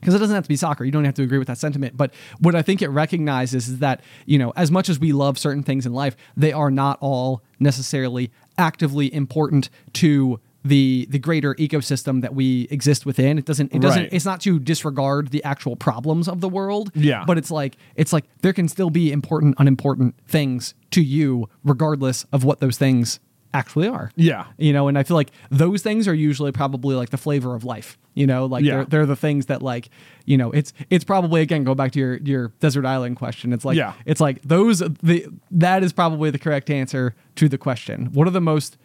Because it doesn't have to be soccer. You don't have to agree with that sentiment. But what I think it recognizes is that, you know, as much as we love certain things in life, they are not all necessarily actively important to the the greater ecosystem that we exist within. It doesn't it doesn't Right. it's not to disregard the actual problems of the world. Yeah. But it's like it's like there can still be important, unimportant things to you, regardless of what those things actually are. Yeah. You know, and I feel like those things are usually probably like the flavor of life. You know, like Yeah. they're they're the things that like, you know, it's it's probably again go back to your your desert island question. It's like Yeah. it's like those the that is probably the correct answer to the question. What are the most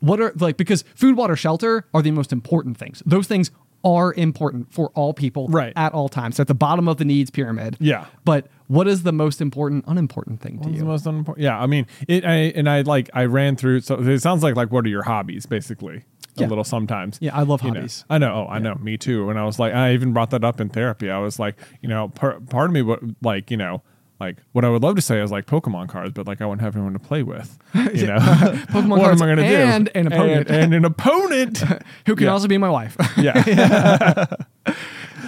what are like because food, water, shelter are the most important things. Those things are important for all people Right. at all times. So At the bottom of the needs pyramid. Yeah. But what is the most important, unimportant thing to What's you? the most unimportant? Yeah, I mean, it. I, and I like I ran through. So it sounds like like what are your hobbies, basically. A little sometimes. Yeah, I love You know. hobbies. I know. Oh, I know. Me too. And I was like, I even brought that up in therapy. I was like, you know, par- part of me, what like, you know, like what I would love to say is like Pokemon cards, but like I wouldn't have anyone to play with. You know, Pokemon what cards am I going to do? and an opponent. and, and an opponent. Who can Yeah. also be my wife. yeah.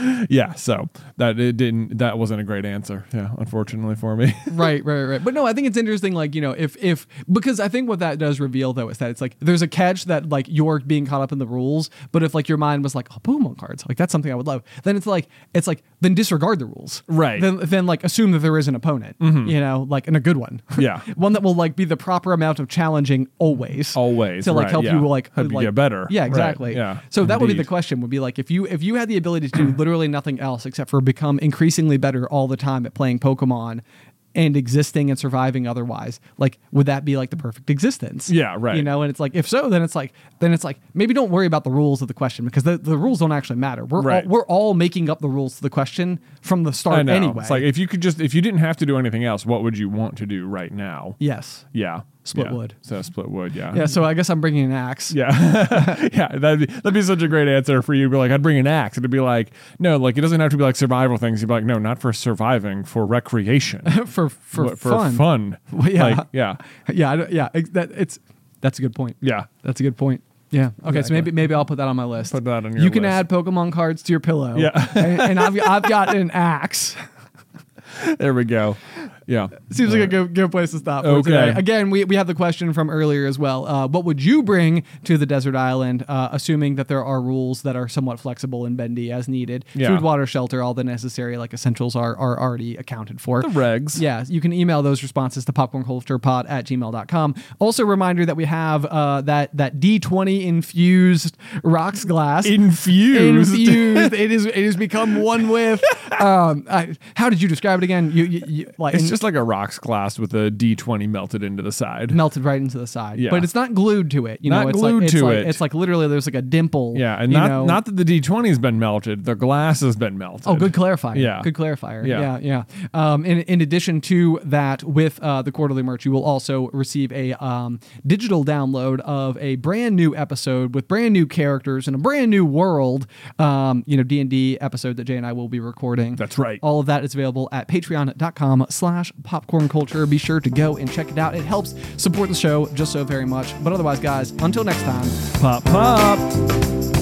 yeah. So that it didn't. That wasn't a great answer. Yeah, unfortunately for me. right, right, right. But no, I think it's interesting. Like you know, if if because I think what that does reveal though is that it's like there's a catch that like you're being caught up in the rules. But if like your mind was like, oh, Pokemon cards, like that's something I would love. Then it's like it's like then disregard the rules. Right. Then then like assume that there is an opponent. Mm-hmm. You know, like and a good one. Yeah. one that will like be the proper amount of challenging always. Always, to like right, help yeah. you like Help you like- get better. Yeah, Right, exactly. yeah, So that would be the question. Would be like if you if you had the ability to do literally nothing else except for become increasingly better all the time at playing Pokemon and existing and surviving otherwise, like would that be like the perfect existence? Yeah, right. You know, and it's like if so, then it's like then it's like maybe don't worry about the rules of the question because the, the rules don't actually matter. We're Right. all, we're all making up the rules to the question from the start anyway. It's like if you could just if you didn't have to do anything else, what would you want to do right now? yes. Yeah. Split Yeah. wood. So split wood. Yeah. Yeah, so I guess I'm bringing an axe. Yeah, yeah, that'd be that'd be such a great answer for you. Be like, I'd bring an axe. It'd be like, no, like it doesn't have to be like survival things. You'd be like, no, not for surviving, for recreation, for for What- for fun. fun. Well, yeah. Like, yeah, Yeah, I yeah, ex- that it's that's a good point. yeah. That's a good point. Yeah. Okay. So maybe maybe I'll put that on my list. Put that on your You can list. add Pokemon cards to your pillow. Yeah. and, and I've I've got an axe. There we go. Yeah. Seems like a good, good place to stop. For Okay. Today. Again, we, we have the question from earlier as well. Uh, what would you bring to the desert island, uh, assuming that there are rules that are somewhat flexible and bendy as needed? Yeah. Food, water, shelter, all the necessary like essentials are are already accounted for. The regs. Yeah, you can email those responses to popcornculturepod at gmail.com. Also, reminder that we have uh, that that D20 infused rocks glass. Infused. Infused. it is. It has become one with. Um, I, how did you describe it again? You, you, you like It's just like a rocks glass with a D20 melted into the side. melted right into the side. Yeah. But it's not glued to it. You Not know, it's glued like, it's to like, it. It's like literally there's like a dimple. Yeah, and you not know. not that the D20 has been melted, the glass has been melted. Oh, good clarifier. Yeah. Good clarifier. Yeah. Yeah. Yeah. Um, in, in addition to that, with uh, the quarterly merch, you will also receive a um, digital download of a brand new episode with brand new characters and a brand new world. Um, you know, D and D episode that Jay and I will be recording. That's right. All of that is available at patreon.com slash popcorn culture. Be sure to go and check it out. It helps support the show just so very much. But otherwise, guys, until next time. Pop pop.